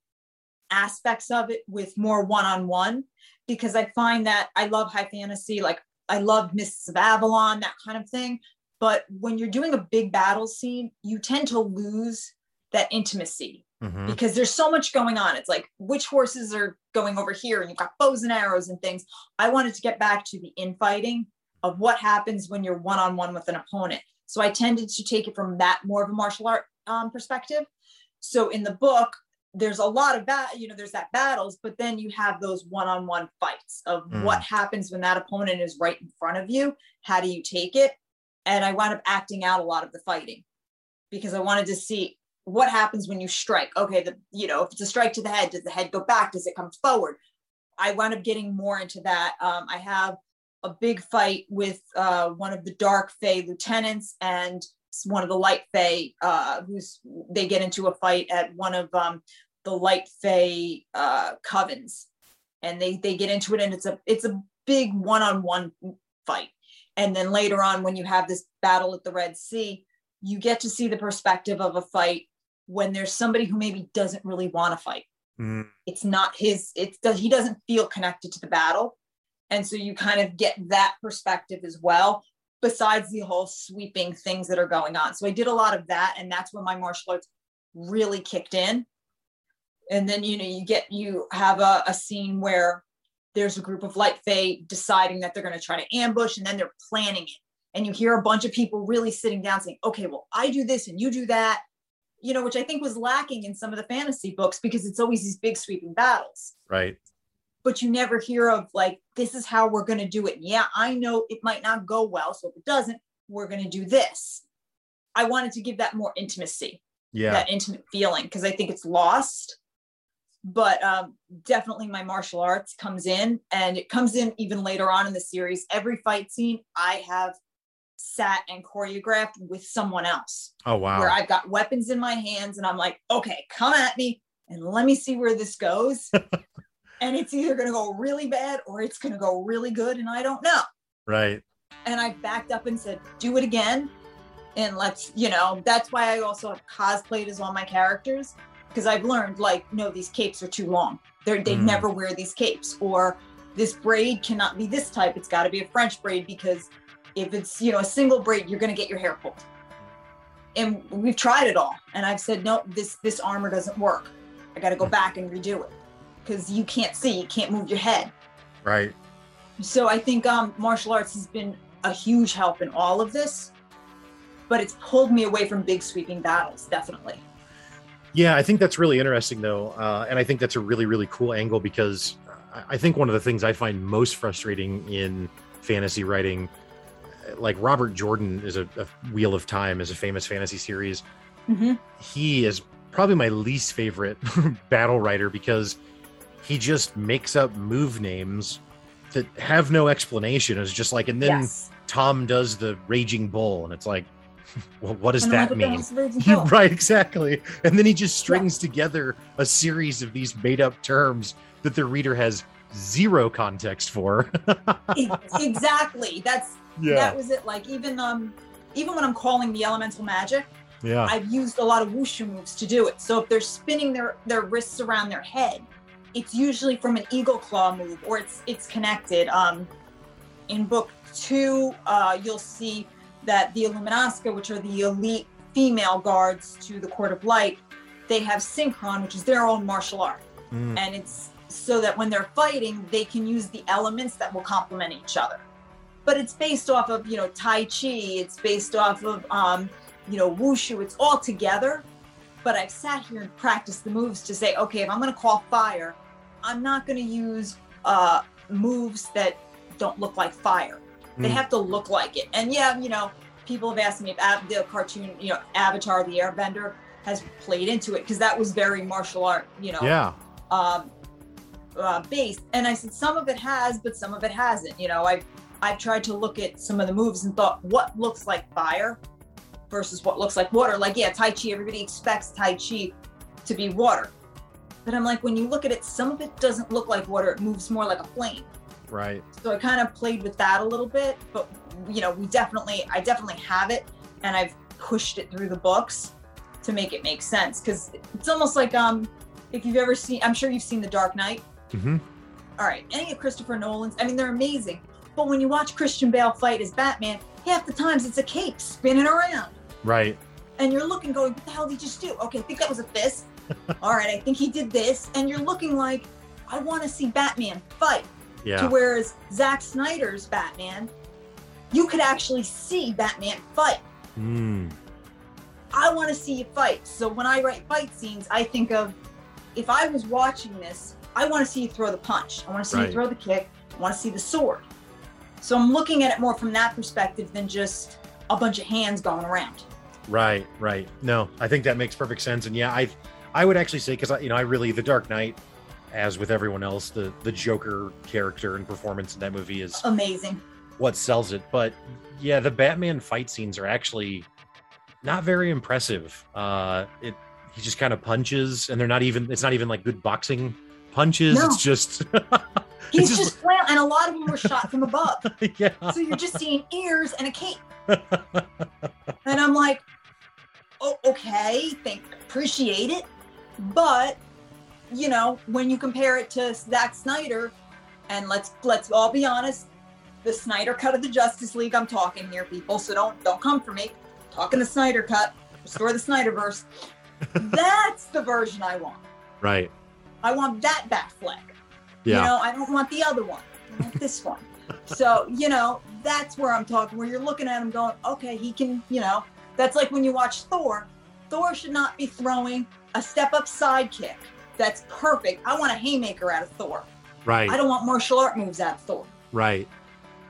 aspects of it with more one on one because I find that I love high fantasy, like I love Mists of Avalon, that kind of thing. But when you're doing a big battle scene, you tend to lose that intimacy Mhm. because there's so much going on. It's like which horses are going over here, and you've got bows and arrows and things. I wanted to get back to the infighting of what happens when you're one on one with an opponent. So I tended to take it from that more of a martial art um, perspective. So in the book, there's a lot of that, you know, there's that battles, but then you have those one on one fights of Mm. what happens when that opponent is right in front of you. How do you take it? And I wound up acting out a lot of the fighting because I wanted to see what happens when you strike. Okay, the you know, if it's a strike to the head, does the head go back? Does it come forward? I wound up getting more into that. Um, I have a big fight with uh, one of the dark Fae lieutenants and one of the light Fae, uh, who's they get into a fight at one of um, the light Fae uh, covens, and they they get into it, and it's a it's a big one on one fight. And then later on, when you have this battle at the Red Sea, you get to see the perspective of a fight when there's somebody who maybe doesn't really want to fight. Mm, it's not his it's does he doesn't feel connected to the battle. And so you kind of get that perspective as well besides the whole sweeping things that are going on. So i did a lot of that and that's when my martial arts really kicked in. And then you know you get you have a, a scene where there's a group of light fae deciding that they're going to try to ambush and then they're planning it. And you hear a bunch of people really sitting down saying okay well i do this and you do that you know which i think was lacking in some of the fantasy books because it's always these big sweeping battles right. but you never hear of like this is how we're going to do it and yeah i know it might not go well so if it doesn't we're going to do this i wanted to give that more intimacy Yeah. that intimate feeling because I think it's lost. But um, definitely my martial arts comes in and it comes in even later on in the series. Every fight scene I have sat and choreographed with someone else oh wow. where I've got weapons in my hands and I'm like, okay, come at me and let me see where this goes. and it's either going to go really bad or it's going to go really good. And I don't know right. and I backed up and said, "Do it again." And let's, you know, that's why I also have cosplayed as all my characters because I've learned, like, no, these capes are too long. They're, they Mm. never wear these capes, or this braid cannot be this type. It's got to be a French braid because if it's, you know, a single braid, you're going to get your hair pulled. And we've tried it all, and I've said, no, this this armor doesn't work. I got to go back and redo it because you can't see, you can't move your head Right. so i think um, martial arts has been a huge help in all of this but it's pulled me away from big sweeping battles definitely Yeah, I think that's really interesting, though, uh, and I think that's a really, really cool angle because I- I think one of the things I find most frustrating in fantasy writing, like Robert Jordan is a, a Wheel of Time, is a famous fantasy series. Mm-hmm. He is probably my least favorite battle writer because he just makes up move names that have no explanation. It's just like, and then yes Tom does the Raging Bull, and it's like, well, what does that like, what the mean? hell's the Raging Yeah, Bull? right, exactly. And then he just strings together a series of these made up terms that the reader has zero context for. Exactly that's Yeah. That was it. Like even um even when I'm calling the elemental magic, Yeah. I've used a lot of wushu moves to do it. So if they're spinning their their wrists around their head, it's usually from an eagle claw move or it's it's connected. Um, in book two, uh, you'll see that the Illuminaska, which are the elite female guards to the Court of Light, they have synchron, which is their own martial art, Mm, and it's so that when they're fighting, they can use the elements that will complement each other. But it's based off of you know Tai Chi. It's based off of um, you know wushu. It's all together. But I've sat here and practiced the moves to say, okay, if I'm going to call fire, I'm not going to use uh, moves that don't look like fire. They Mm. have to look like it. And yeah, you know, people have asked me if Av- the cartoon, you know, Avatar, the Airbender, has played into it because that was very martial art, you know, yeah. um, uh, based. And I said some of it has, but some of it hasn't. You know, I've I've tried to look at some of the moves and thought what looks like fire versus what looks like water. Like yeah, Tai Chi. Everybody expects Tai Chi to be water, but I'm like when you look at it, some of it doesn't look like water. It moves more like a flame. Right. So I kind of played with that a little bit, but you know, we definitely, I definitely have it, and I've pushed it through the books to make it make sense because it's almost like um, if you've ever seen, I'm sure you've seen The Dark Knight. Mm-hmm. All right, any of Christopher Nolan's, I mean, they're amazing, but when you watch Christian Bale fight as Batman, half the times it's a cape spinning around, Right. and you're looking, going, what the hell did he just do? Okay, I think that was a fist. All right, I think he did this, and you're looking like, I want to see Batman fight Yeah. to whereas Zack Snyder's Batman, you could actually see Batman fight. Mm. I want to see you fight. So when I write fight scenes, I think of if I was watching this, I want to see you throw the punch. I want to see Right. you throw the kick. I want to see the sword. So I'm looking at it more from that perspective than just a bunch of hands going around. Right, right. No, I think that makes perfect sense. And yeah, I, I would actually say because I, you know, I really the Dark Knight, as with everyone else, the the Joker character and performance in that movie is Amazing. what sells it. But yeah, the Batman fight scenes are actually not very impressive. Uh, it he just kind of punches, and they're not even. It's not even like good boxing punches. No. It's just He's just- just, flat, and a lot of them were shot from above. yeah. So you're just seeing ears and a cape. And I'm like, oh, okay, thank, appreciate it. But, you know, when you compare it to Zack Snyder, and let's let's all be honest, the Snyder cut of the Justice League, I'm talking here, people, so don't don't come for me. talking the Snyder cut, restore the Snyderverse. That's the version I want. right. I want that Batfleck. Yeah. You know, I don't want the other one. I want this one. So, you know, that's where I'm talking, where you're looking at him going, okay, he can, you know, that's like when you watch Thor. Thor should not be throwing a step up side kick. That's perfect. I want a haymaker out of Thor. right. I don't want martial art moves out of Thor. Right.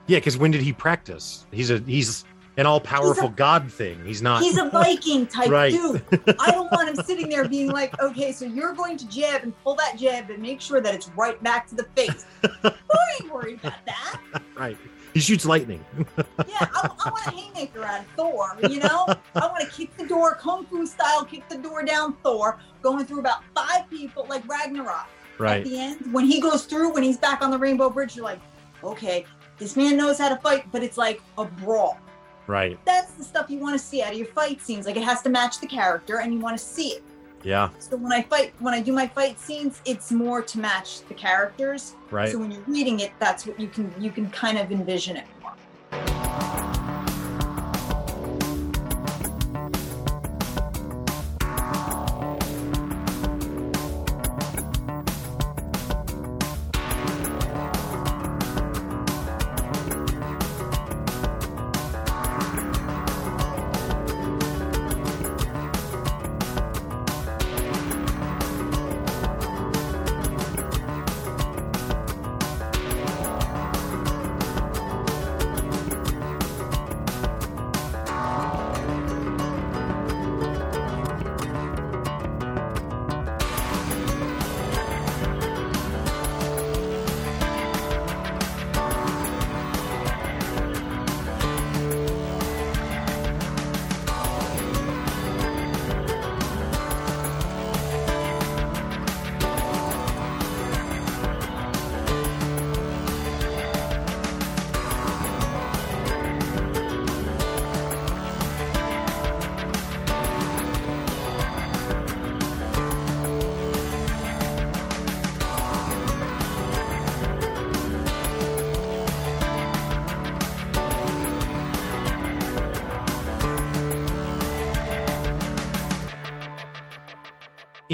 Yeah, because when did he practice? He's a he's an all powerful god thing. He's not. He's a Viking type Right. dude. I don't want him sitting there being like, okay, so you're going to jab and pull that jab and make sure that it's right back to the face. I ain't worried about that. right. He shoots lightning. Yeah, I, I want a haymaker out of Thor, you know? I want to kick the door, Kung Fu style, kick the door down Thor, going through about five people like Ragnarok. Right. At the end, when he goes through, when he's back on the Rainbow Bridge, you're like, okay, this man knows how to fight, but it's like a brawl. Right. That's the stuff you want to see out of your fight scenes. Like it has to match the character and you want to see it. Yeah. So when I fight, when I do my fight scenes, it's more to match the characters. Right. So when you're reading it, that's what you can you can kind of envision it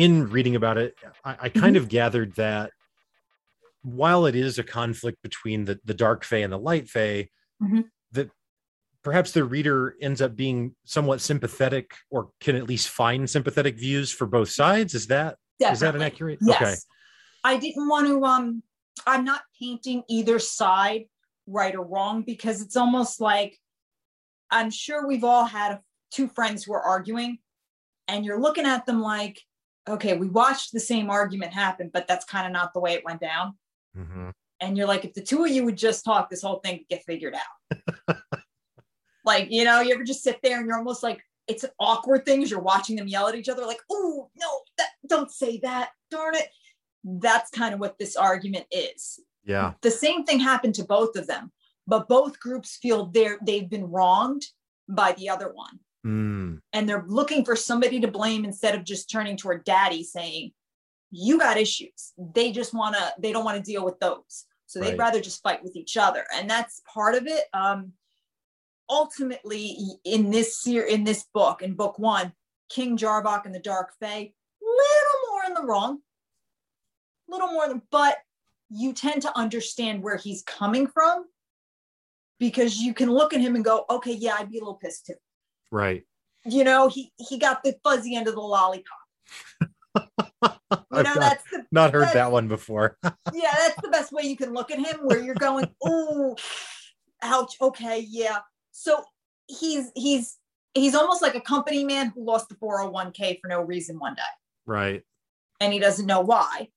in reading about it, I, I kind of gathered that while it is a conflict between the, the dark fae and the light fae, Mhm. that perhaps the reader ends up being somewhat sympathetic or can at least find sympathetic views for both sides. Is that is that an accurate? Yes. Okay. I didn't want to um I'm not painting either side right or wrong because it's almost like I'm sure we've all had two friends who are arguing and you're looking at them like okay, we watched the same argument happen but that's kind of not the way it went down Mhm. and you're like if the two of you would just talk this whole thing get figured out. like, you know, you ever just sit there and you're almost like it's an awkward thing as you're watching them yell at each other like, "Oh, no, that don't say that. Darn it." That's kind of what this argument is. Yeah. The same thing happened to both of them, but both groups feel they're they've been wronged by the other one. Mm, And they're looking for somebody to blame instead of just turning toward daddy saying, You got issues. They just wanna, they don't want to deal with those. So they'd Right. rather just fight with each other. And that's part of it. Um ultimately in this year in this book, in book one, King Jarvok and the Dark Fae, little more in the wrong. Little more than but you tend to understand where he's coming from because you can look at him and go, okay, yeah, I'd be a little pissed too. Right. You know, he he got the fuzzy end of the lollipop. You know, not, that's the not heard that's- that one before. yeah, that's the best way you can look at him, where you're going, oh, ouch, okay, yeah. So he's he's he's almost like a company man who lost the 401k for no reason one day. right. and he doesn't know why.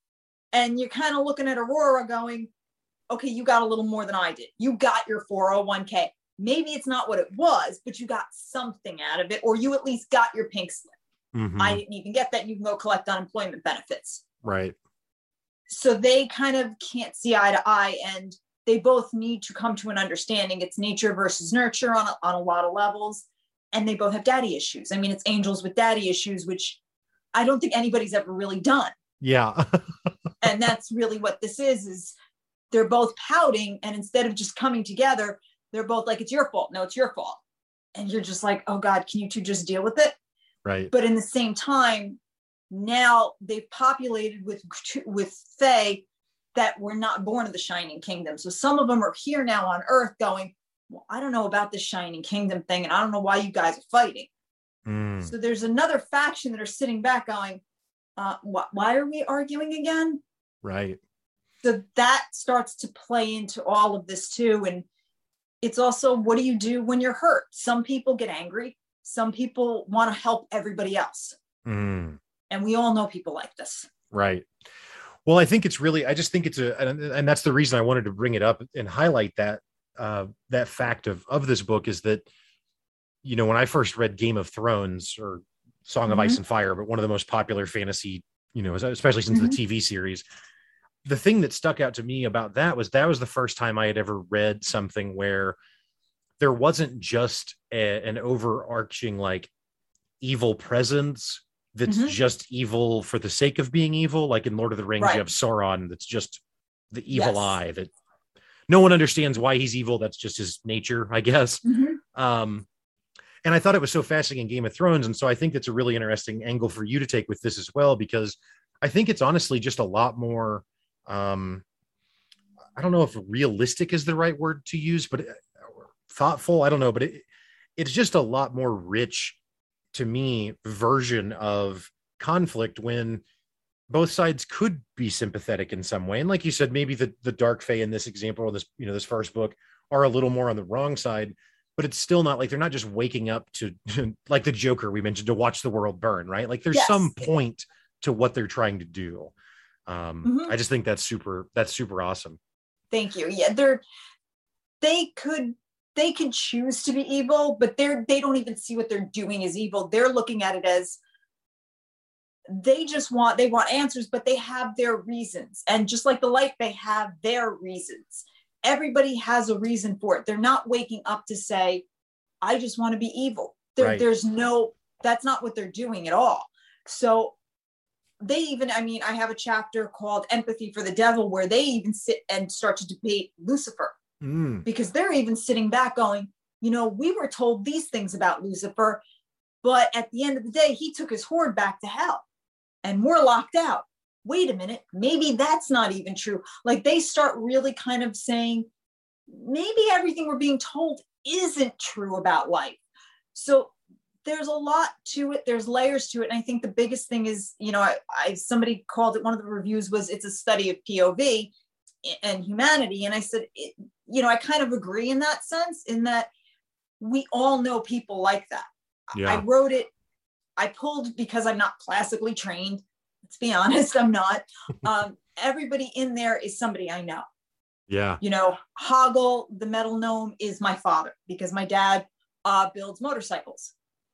And you're kind of looking at Aurora going, okay, you got a little more than I did. You got your 401k. Maybe it's not what it was, but you got something out of it, or you at least got your pink slip. Mhm. I didn't even get that. You can go collect unemployment benefits. right. So they kind of can't see eye to eye, and they both need to come to an understanding. It's nature versus nurture on a, on a lot of levels, and they both have daddy issues. I mean, it's angels with daddy issues, which I don't think anybody's ever really done. Yeah. and that's really what this is is they're both pouting and instead of just coming together they're both like it's your fault. No it's your fault. And you're just like oh god can you two just deal with it? Right. but in the same time now they've populated with with fae that were not born of the shining kingdom. So some of them are here now on earth going well i don't know about this shining kingdom thing and i don't know why you guys are fighting. Mm, so there's another faction that are sitting back going uh, wh- why are we arguing again? Right. so that starts to play into all of this too and it's also what do you do when you're hurt? Some people get angry. Some people want to help everybody else. Mm. and we all know people like this. Right. Well, I think it's really, I just think it's a, and, and that's the reason I wanted to bring it up and highlight that, uh, that fact of, of this book is that, you know, when I first read Game of Thrones or Song of Ice and Fire, but one of the most popular fantasy, you know, especially since the TV series, the thing that stuck out to me about that was that was the first time I had ever read something where there wasn't just a, an overarching like evil presence that's Mhm. just evil for the sake of being evil. Like in Lord of the Rings, Right. you have Sauron that's just the evil Yes. eye that no one understands why he's evil. That's just his nature, I guess. Um, and I thought it was so fascinating in Game of Thrones. And so I think it's a really interesting angle for you to take with this as well, because I think it's honestly just a lot more. Um, I don't know if realistic is the right word to use, but uh, thoughtful. I don't know, but it, it's just a lot more rich to me version of conflict when both sides could be sympathetic in some way. And like you said, maybe the the dark fae in this example or this, you know, this first book are a little more on the wrong side, but it's still not like they're not just waking up to like the Joker we mentioned to watch the world burn, right? Like there's Yes. some point to what they're trying to do. Um, Mhm. I just think that's super, that's super awesome. thank you. Yeah they're they could they can choose to be evil but they're they don't even see what they're doing as evil. They're looking at it as they just want they want answers but they have their reasons. And just like the light they have their reasons. Everybody has a reason for it. They're not waking up to say i just want to be evil. There, Right. there's no that's not what they're doing at all. So they even i mean i have a chapter called empathy for the devil where they even sit and start to debate lucifer Mm, because they're even sitting back going, you know, we were told these things about Lucifer, but at the end of the day, he took his horde back to hell. and we're locked out. Wait a minute, maybe that's not even true. Like they start really kind of saying, maybe everything we're being told isn't true about life. So there's a lot to it. There's layers to it. And I think the biggest thing is, you know, I, I somebody called it one of the reviews was it's a study of POV and humanity. And I said, it, you know, I kind of agree in that sense, in that we all know people like that. Yeah. I wrote it, I pulled because I'm not classically trained. Let's be honest, I'm not. Um, everybody in there is somebody I know. Yeah. You know, Hoggle, the metal gnome, is my father because my dad uh, builds motorcycles.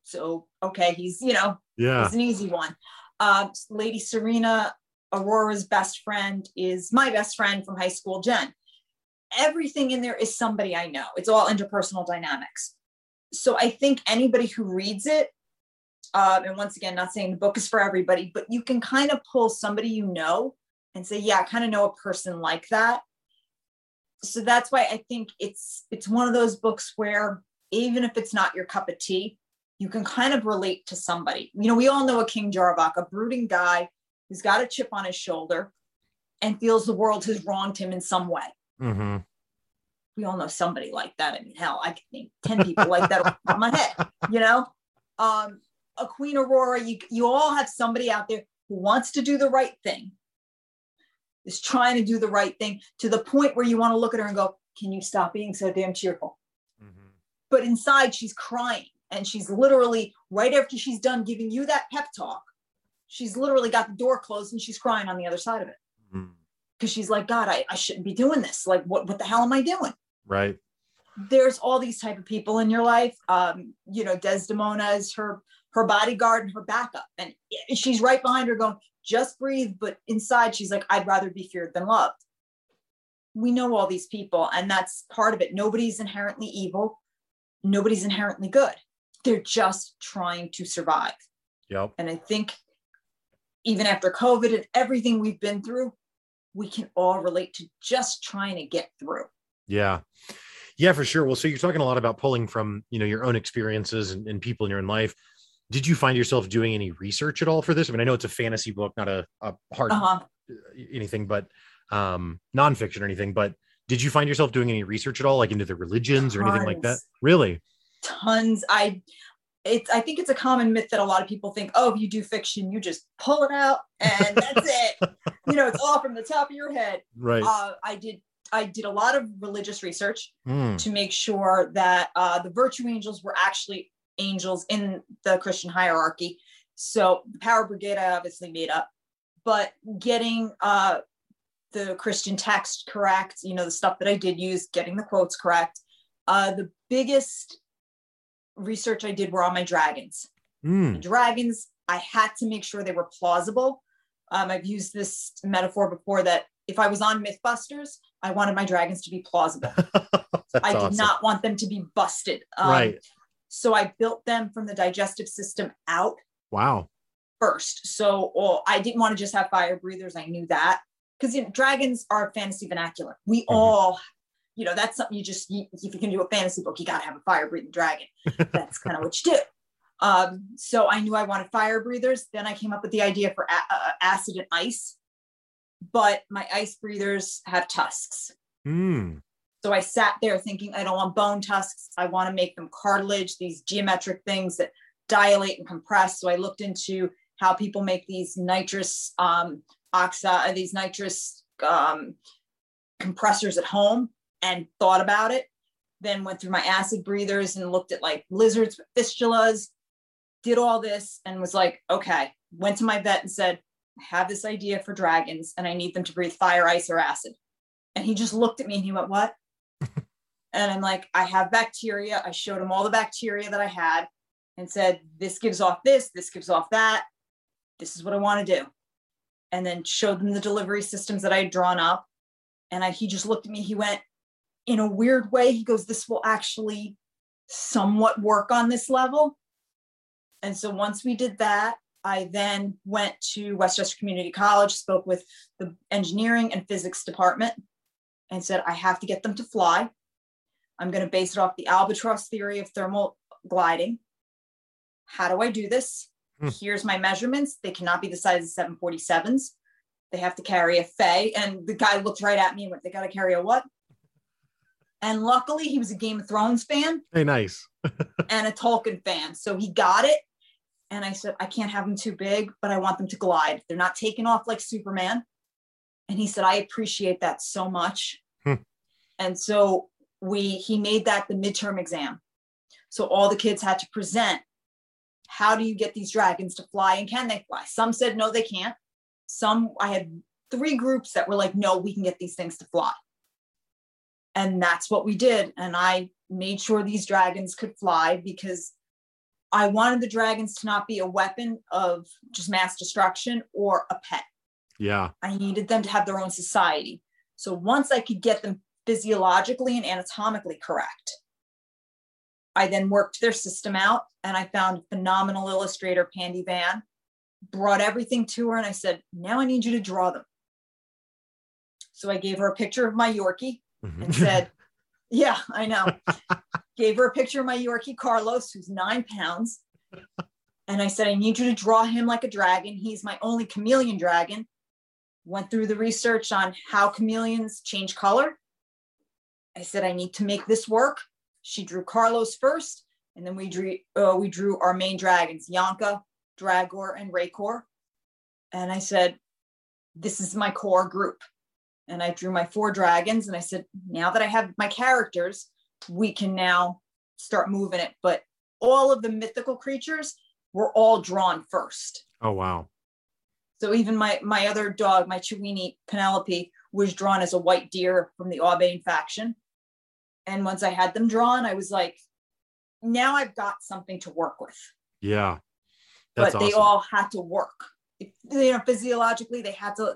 So, okay, he's, you know, yeah, he's an easy one. Uh, Lady Serena, Aurora's best friend, is my best friend from high school, Jen. Everything in there is somebody I know. It's all interpersonal dynamics. So I think anybody who reads it, uh, and once again, not saying the book is for everybody, but you can kind of pull somebody you know and say, yeah, I kind of know a person like that. So that's why I think it's it's one of those books where even if it's not your cup of tea, you can kind of relate to somebody. You know, we all know a King Jarvok, a brooding guy who's got a chip on his shoulder and feels the world has wronged him in some way. Mm-hmm. We all know somebody like that. I mean, hell, I can name 10 people like that on my head, you know? Um, a Queen Aurora, you, you all have somebody out there who wants to do the right thing, is trying to do the right thing to the point where you want to look at her and go, Can you stop being so damn cheerful? Mm-hmm. But inside, she's crying and she's literally right after she's done giving you that pep talk she's literally got the door closed and she's crying on the other side of it. Because mm-hmm. she's like god I, I shouldn't be doing this. Like what, what the hell am i doing? Right. There's all these type of people in your life. Um you know desdemona is her her bodyguard and her backup. And she's right behind her going just breathe. But inside she's like i'd rather be feared than loved. We know all these people and that's part of it. Nobody's inherently evil. Nobody's inherently good they're just trying to survive. Yep. And I think even after COVID and everything we've been through, we can all relate to just trying to get through. Yeah. Yeah, for sure. Well, so you're talking a lot about pulling from, you know, your own experiences and, and people in your own life. Did you find yourself doing any research at all for this? I mean, I know it's a fantasy book, not a, a hard uh-huh. anything, but um nonfiction or anything, but did you find yourself doing any research at all, like into the religions or anything like that? Really? Tons. I it's I think it's a common myth that a lot of people think, oh, if you do fiction, you just pull it out and that's it. You know, it's all from the top of your head. Right. Uh, I did I did a lot of religious research mm. to make sure that uh, the virtue angels were actually angels in the Christian hierarchy. So the Power Brigade I obviously made up, but getting uh, the Christian text correct, you know, the stuff that I did use, getting the quotes correct. Uh, the biggest research I did were on my dragons. Mm. dragons, I had to make sure they were plausible. Um, I've used this metaphor before that if I was on Mythbusters, I wanted my dragons to be plausible. I did not want them to be busted. Um, right. So I built them from the digestive system out. Wow. First. So well, I didn't want to just have fire breathers. I knew that because you know, dragons are fantasy vernacular. We mm-hmm. all you know, that's something you just, you, if you can do a fantasy book, you got to have a fire breathing dragon. That's kind of what you do. Um, so I knew I wanted fire breathers. Then I came up with the idea for a- uh, acid and ice, but my ice breathers have tusks. Mm. So I sat there thinking, I don't want bone tusks. I want to make them cartilage, these geometric things that dilate and compress. So I looked into how people make these nitrous um, oxide, these nitrous um, compressors at home and thought about it. Then went through my acid breathers and looked at like lizards with fistulas, did all this and was like, okay, went to my vet and said, I have this idea for dragons and I need them to breathe fire, ice, or acid. And he just looked at me and he went, What? and I'm like, I have bacteria. I showed him all the bacteria that I had and said, This gives off this, this gives off that. This is what I want to do. And then showed them the delivery systems that I had drawn up. And I, he just looked at me. He went, in a weird way, he goes, This will actually somewhat work on this level. And so once we did that, I then went to Westchester Community College, spoke with the engineering and physics department, and said, I have to get them to fly. I'm going to base it off the albatross theory of thermal gliding. How do I do this? hmm. here's my measurements. They cannot be the size of 747s. They have to carry a Fae. And the guy looked right at me and went, they got to carry a what? And luckily, he was a Game of Thrones fan. Hey, nice. and a Tolkien fan. So he got it. And I said, I can't have them too big, but I want them to glide. They're not taking off like Superman. And he said, I appreciate that so much. Hmm. And so we he made that the midterm exam. So all the kids had to present how do you get these dragons to fly and can they fly? Some said no, they can't. Some I had three groups that were like, no, we can get these things to fly. And that's what we did. And I made sure these dragons could fly because I wanted the dragons to not be a weapon of just mass destruction or a pet. Yeah. I needed them to have their own society. So once I could get them physiologically and anatomically correct, I then worked their system out and I found phenomenal illustrator, Pandy Van, brought everything to her and I said, now I need you to draw them. So I gave her a picture of my Yorkie mm-hmm. and said, yeah, I know. gave her a picture of my Yorkie Carlos, who's nine pounds. And I said, I need you to draw him like a dragon. He's my only chameleon dragon. Went through the research on how chameleons change color. I said, I need to make this work. She drew Carlos first, and then we drew uh, we drew our main dragons, Yanka, Dragor, and Raykor. And I said, this is my core group. And I drew my four dragons, and I said, now that I have my characters, we can now start moving it. But all of the mythical creatures were all drawn first. Oh wow. So even my my other dog, my Chiweenie Penelope, was drawn as a white deer from the Aubain faction. And once I had them drawn, I was like, now I've got something to work with. Yeah. That's but they awesome. all had to work. you know, physiologically, they had to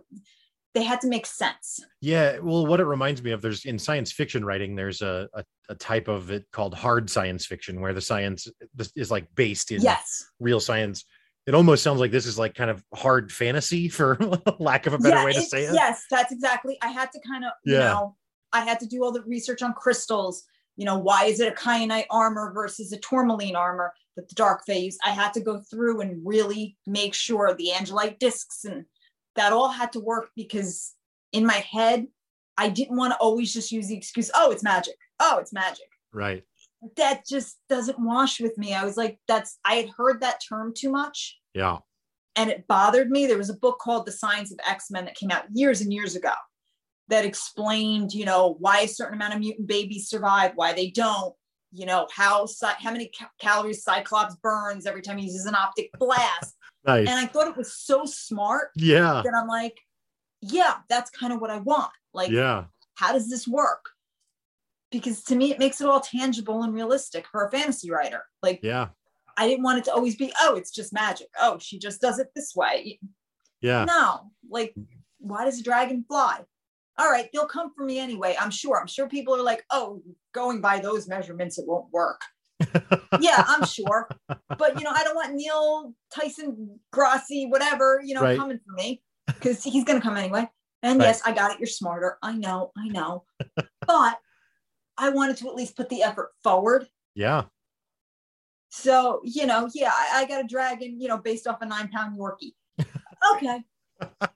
they had to make sense. Yeah. Well, what it reminds me of, there's in science fiction writing, there's a, a, a, type of it called hard science fiction where the science is like based in yes. real science. It almost sounds like this is like kind of hard fantasy for lack of a better yeah, way to say it. Yes, that's exactly. I had to kind of, yeah. you know, I had to do all the research on crystals. You know, why is it a kyanite armor versus a tourmaline armor that the dark phase? I had to go through and really make sure the angelite discs and that all had to work because in my head, I didn't want to always just use the excuse, oh, it's magic. Oh, it's magic. Right. That just doesn't wash with me. I was like, that's, I had heard that term too much. Yeah. And it bothered me. There was a book called The Science of X Men that came out years and years ago that explained, you know, why a certain amount of mutant babies survive, why they don't, you know, how how many ca- calories Cyclops burns every time he uses an optic blast. Nice. And I thought it was so smart. Yeah. That I'm like, yeah, that's kind of what I want. Like, yeah. How does this work? Because to me, it makes it all tangible and realistic for a fantasy writer. Like, yeah. I didn't want it to always be, oh, it's just magic. Oh, she just does it this way. Yeah. No, like, why does a dragon fly? All right, they'll come for me anyway. I'm sure. I'm sure people are like, oh, going by those measurements, it won't work yeah, I'm sure. But you know, I don't want Neil Tyson Grossi, whatever, you know, right. coming for me because he's gonna come anyway. And right. yes, I got it. You're smarter. I know, I know. but I wanted to at least put the effort forward. Yeah. So, you know, yeah, I, I got a dragon, you know, based off a nine pound Yorkie. okay. Uh,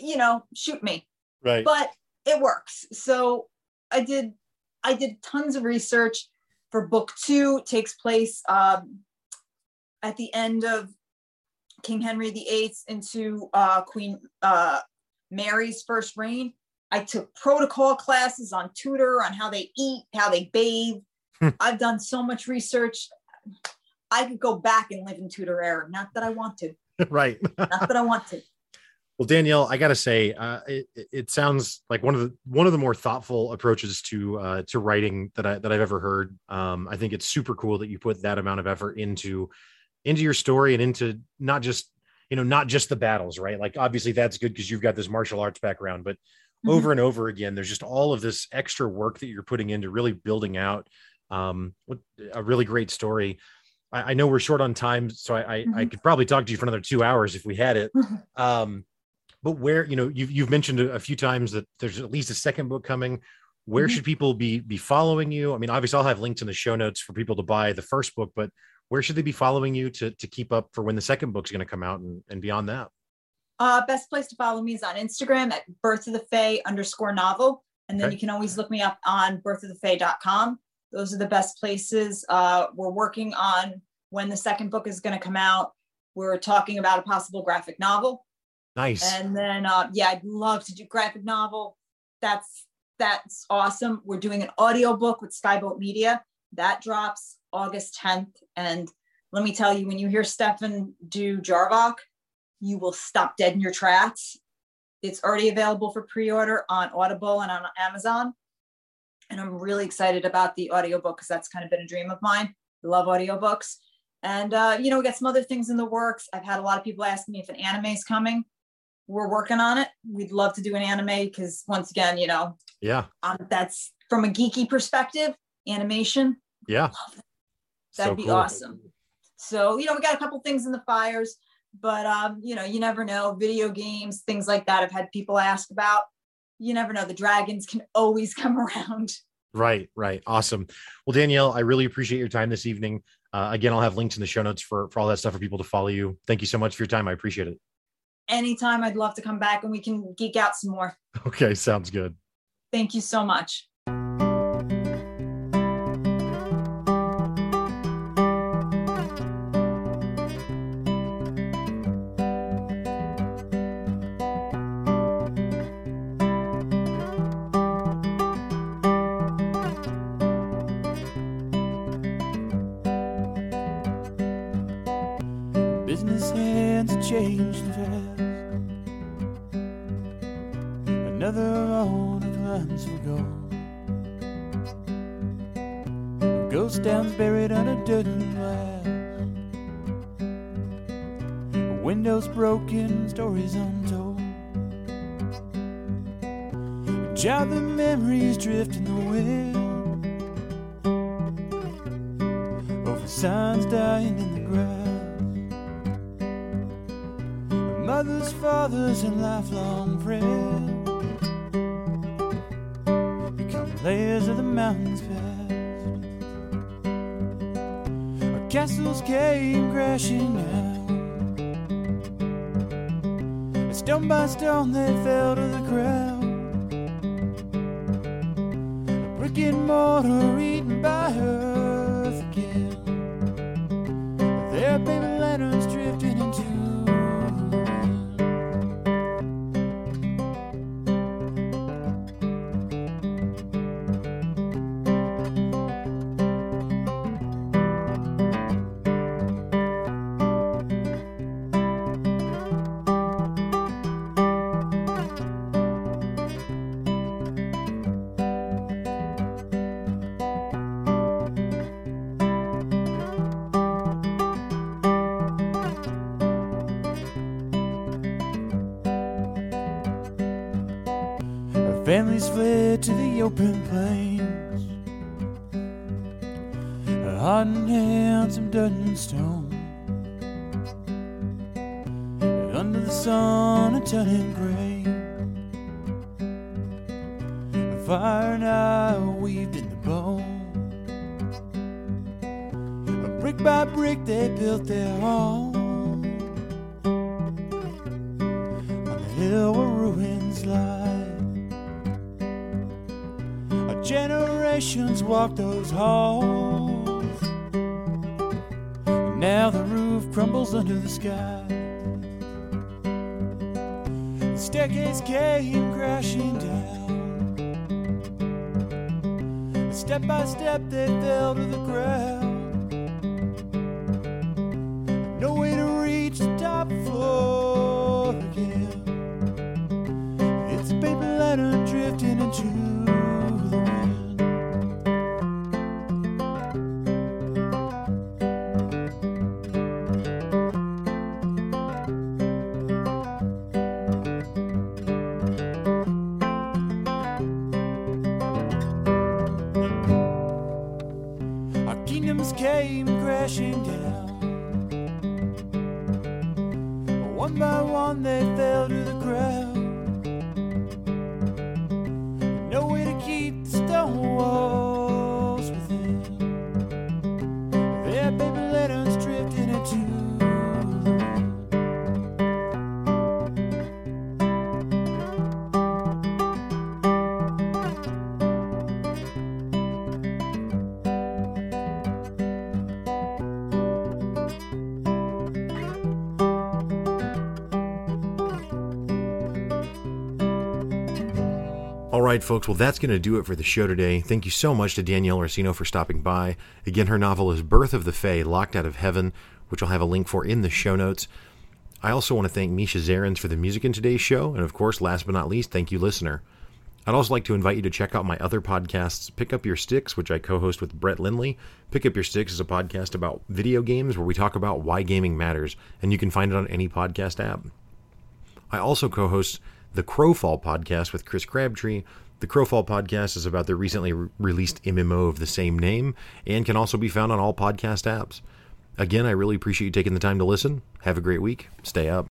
you know, shoot me. Right. But it works. So I did I did tons of research for book two takes place um, at the end of King Henry VIII into uh, Queen uh, Mary's first reign. I took protocol classes on Tudor on how they eat, how they bathe. Hmm. I've done so much research. I could go back and live in Tudor era. Not that I want to. right. Not that I want to. Well, Danielle, I got to say, uh, it, it, sounds like one of the one of the more thoughtful approaches to uh, to writing that I that I've ever heard. Um, I think it's super cool that you put that amount of effort into into your story and into not just you know not just the battles, right? Like obviously that's good because you've got this martial arts background, but mm-hmm. over and over again, there's just all of this extra work that you're putting into really building out um, a really great story. I, I know we're short on time, so I, I, mm-hmm. I, could probably talk to you for another two hours if we had it. Um, but where you know you've you've mentioned a, few times that there's at least a second book coming where mm-hmm. should people be be following you i mean obviously i'll have links in the show notes for people to buy the first book but where should they be following you to to keep up for when the second book's going to come out and, and beyond that? Uh, best place to follow me is on Instagram at birth of the fae underscore novel. And then Okay. you can always look me up on birthofthefae.com. Those are the best places. Uh, we're working on when the second book is going to come out. We're talking about a possible graphic novel. Nice. And then, uh, yeah, I'd love to do graphic novel. That's that's awesome. We're doing an audio book with Skyboat Media that drops August 10th. And let me tell you, when you hear Stefan do Jarvok, you will stop dead in your tracks. It's already available for pre-order on Audible and on Amazon. And I'm really excited about the audiobook because that's kind of been a dream of mine. I love audiobooks. And uh, you know, we got some other things in the works. I've had a lot of people ask me if an anime is coming. We're working on it. We'd love to do an anime because once again, you know, yeah. um, that's from a geeky perspective, animation. Yeah. That'd So be cool. awesome. So, you know, we got a couple things in the fires, but um, you know, you never know. Video games, things like that. I've had people ask about. You never know. The dragons can always come around. Right, right. Awesome. Well, Danielle, I really appreciate your time this evening. Uh, again, I'll have links in the show notes for, for all that stuff for people to follow you. Thank you so much for your time. I appreciate it. Anytime I'd love to come back and we can geek out some more. Okay, sounds good. Thank you so much. Drift in the wind. Over signs dying in the grass. Our mothers, fathers, and lifelong friends become layers of the mountains past. Our castles came crashing down. Stone by stone, they fell to the ground. Mortar eaten by earth right, folks. Well, that's going to do it for the show today. Thank you so much to Danielle Orsino for stopping by. Again, her novel is Birth of the Fae, Locked Out of Heaven, which I'll have a link for in the show notes. I also want to thank Misha Zarins for the music in today's show. And of course, last but not least, thank you, listener. I'd also like to invite you to check out my other podcasts, Pick Up Your Sticks, which I co host with Brett Lindley. Pick Up Your Sticks is a podcast about video games where we talk about why gaming matters, and you can find it on any podcast app. I also co host the Crowfall podcast with Chris Crabtree. The Crowfall podcast is about the recently re- released MMO of the same name and can also be found on all podcast apps. Again, I really appreciate you taking the time to listen. Have a great week. Stay up.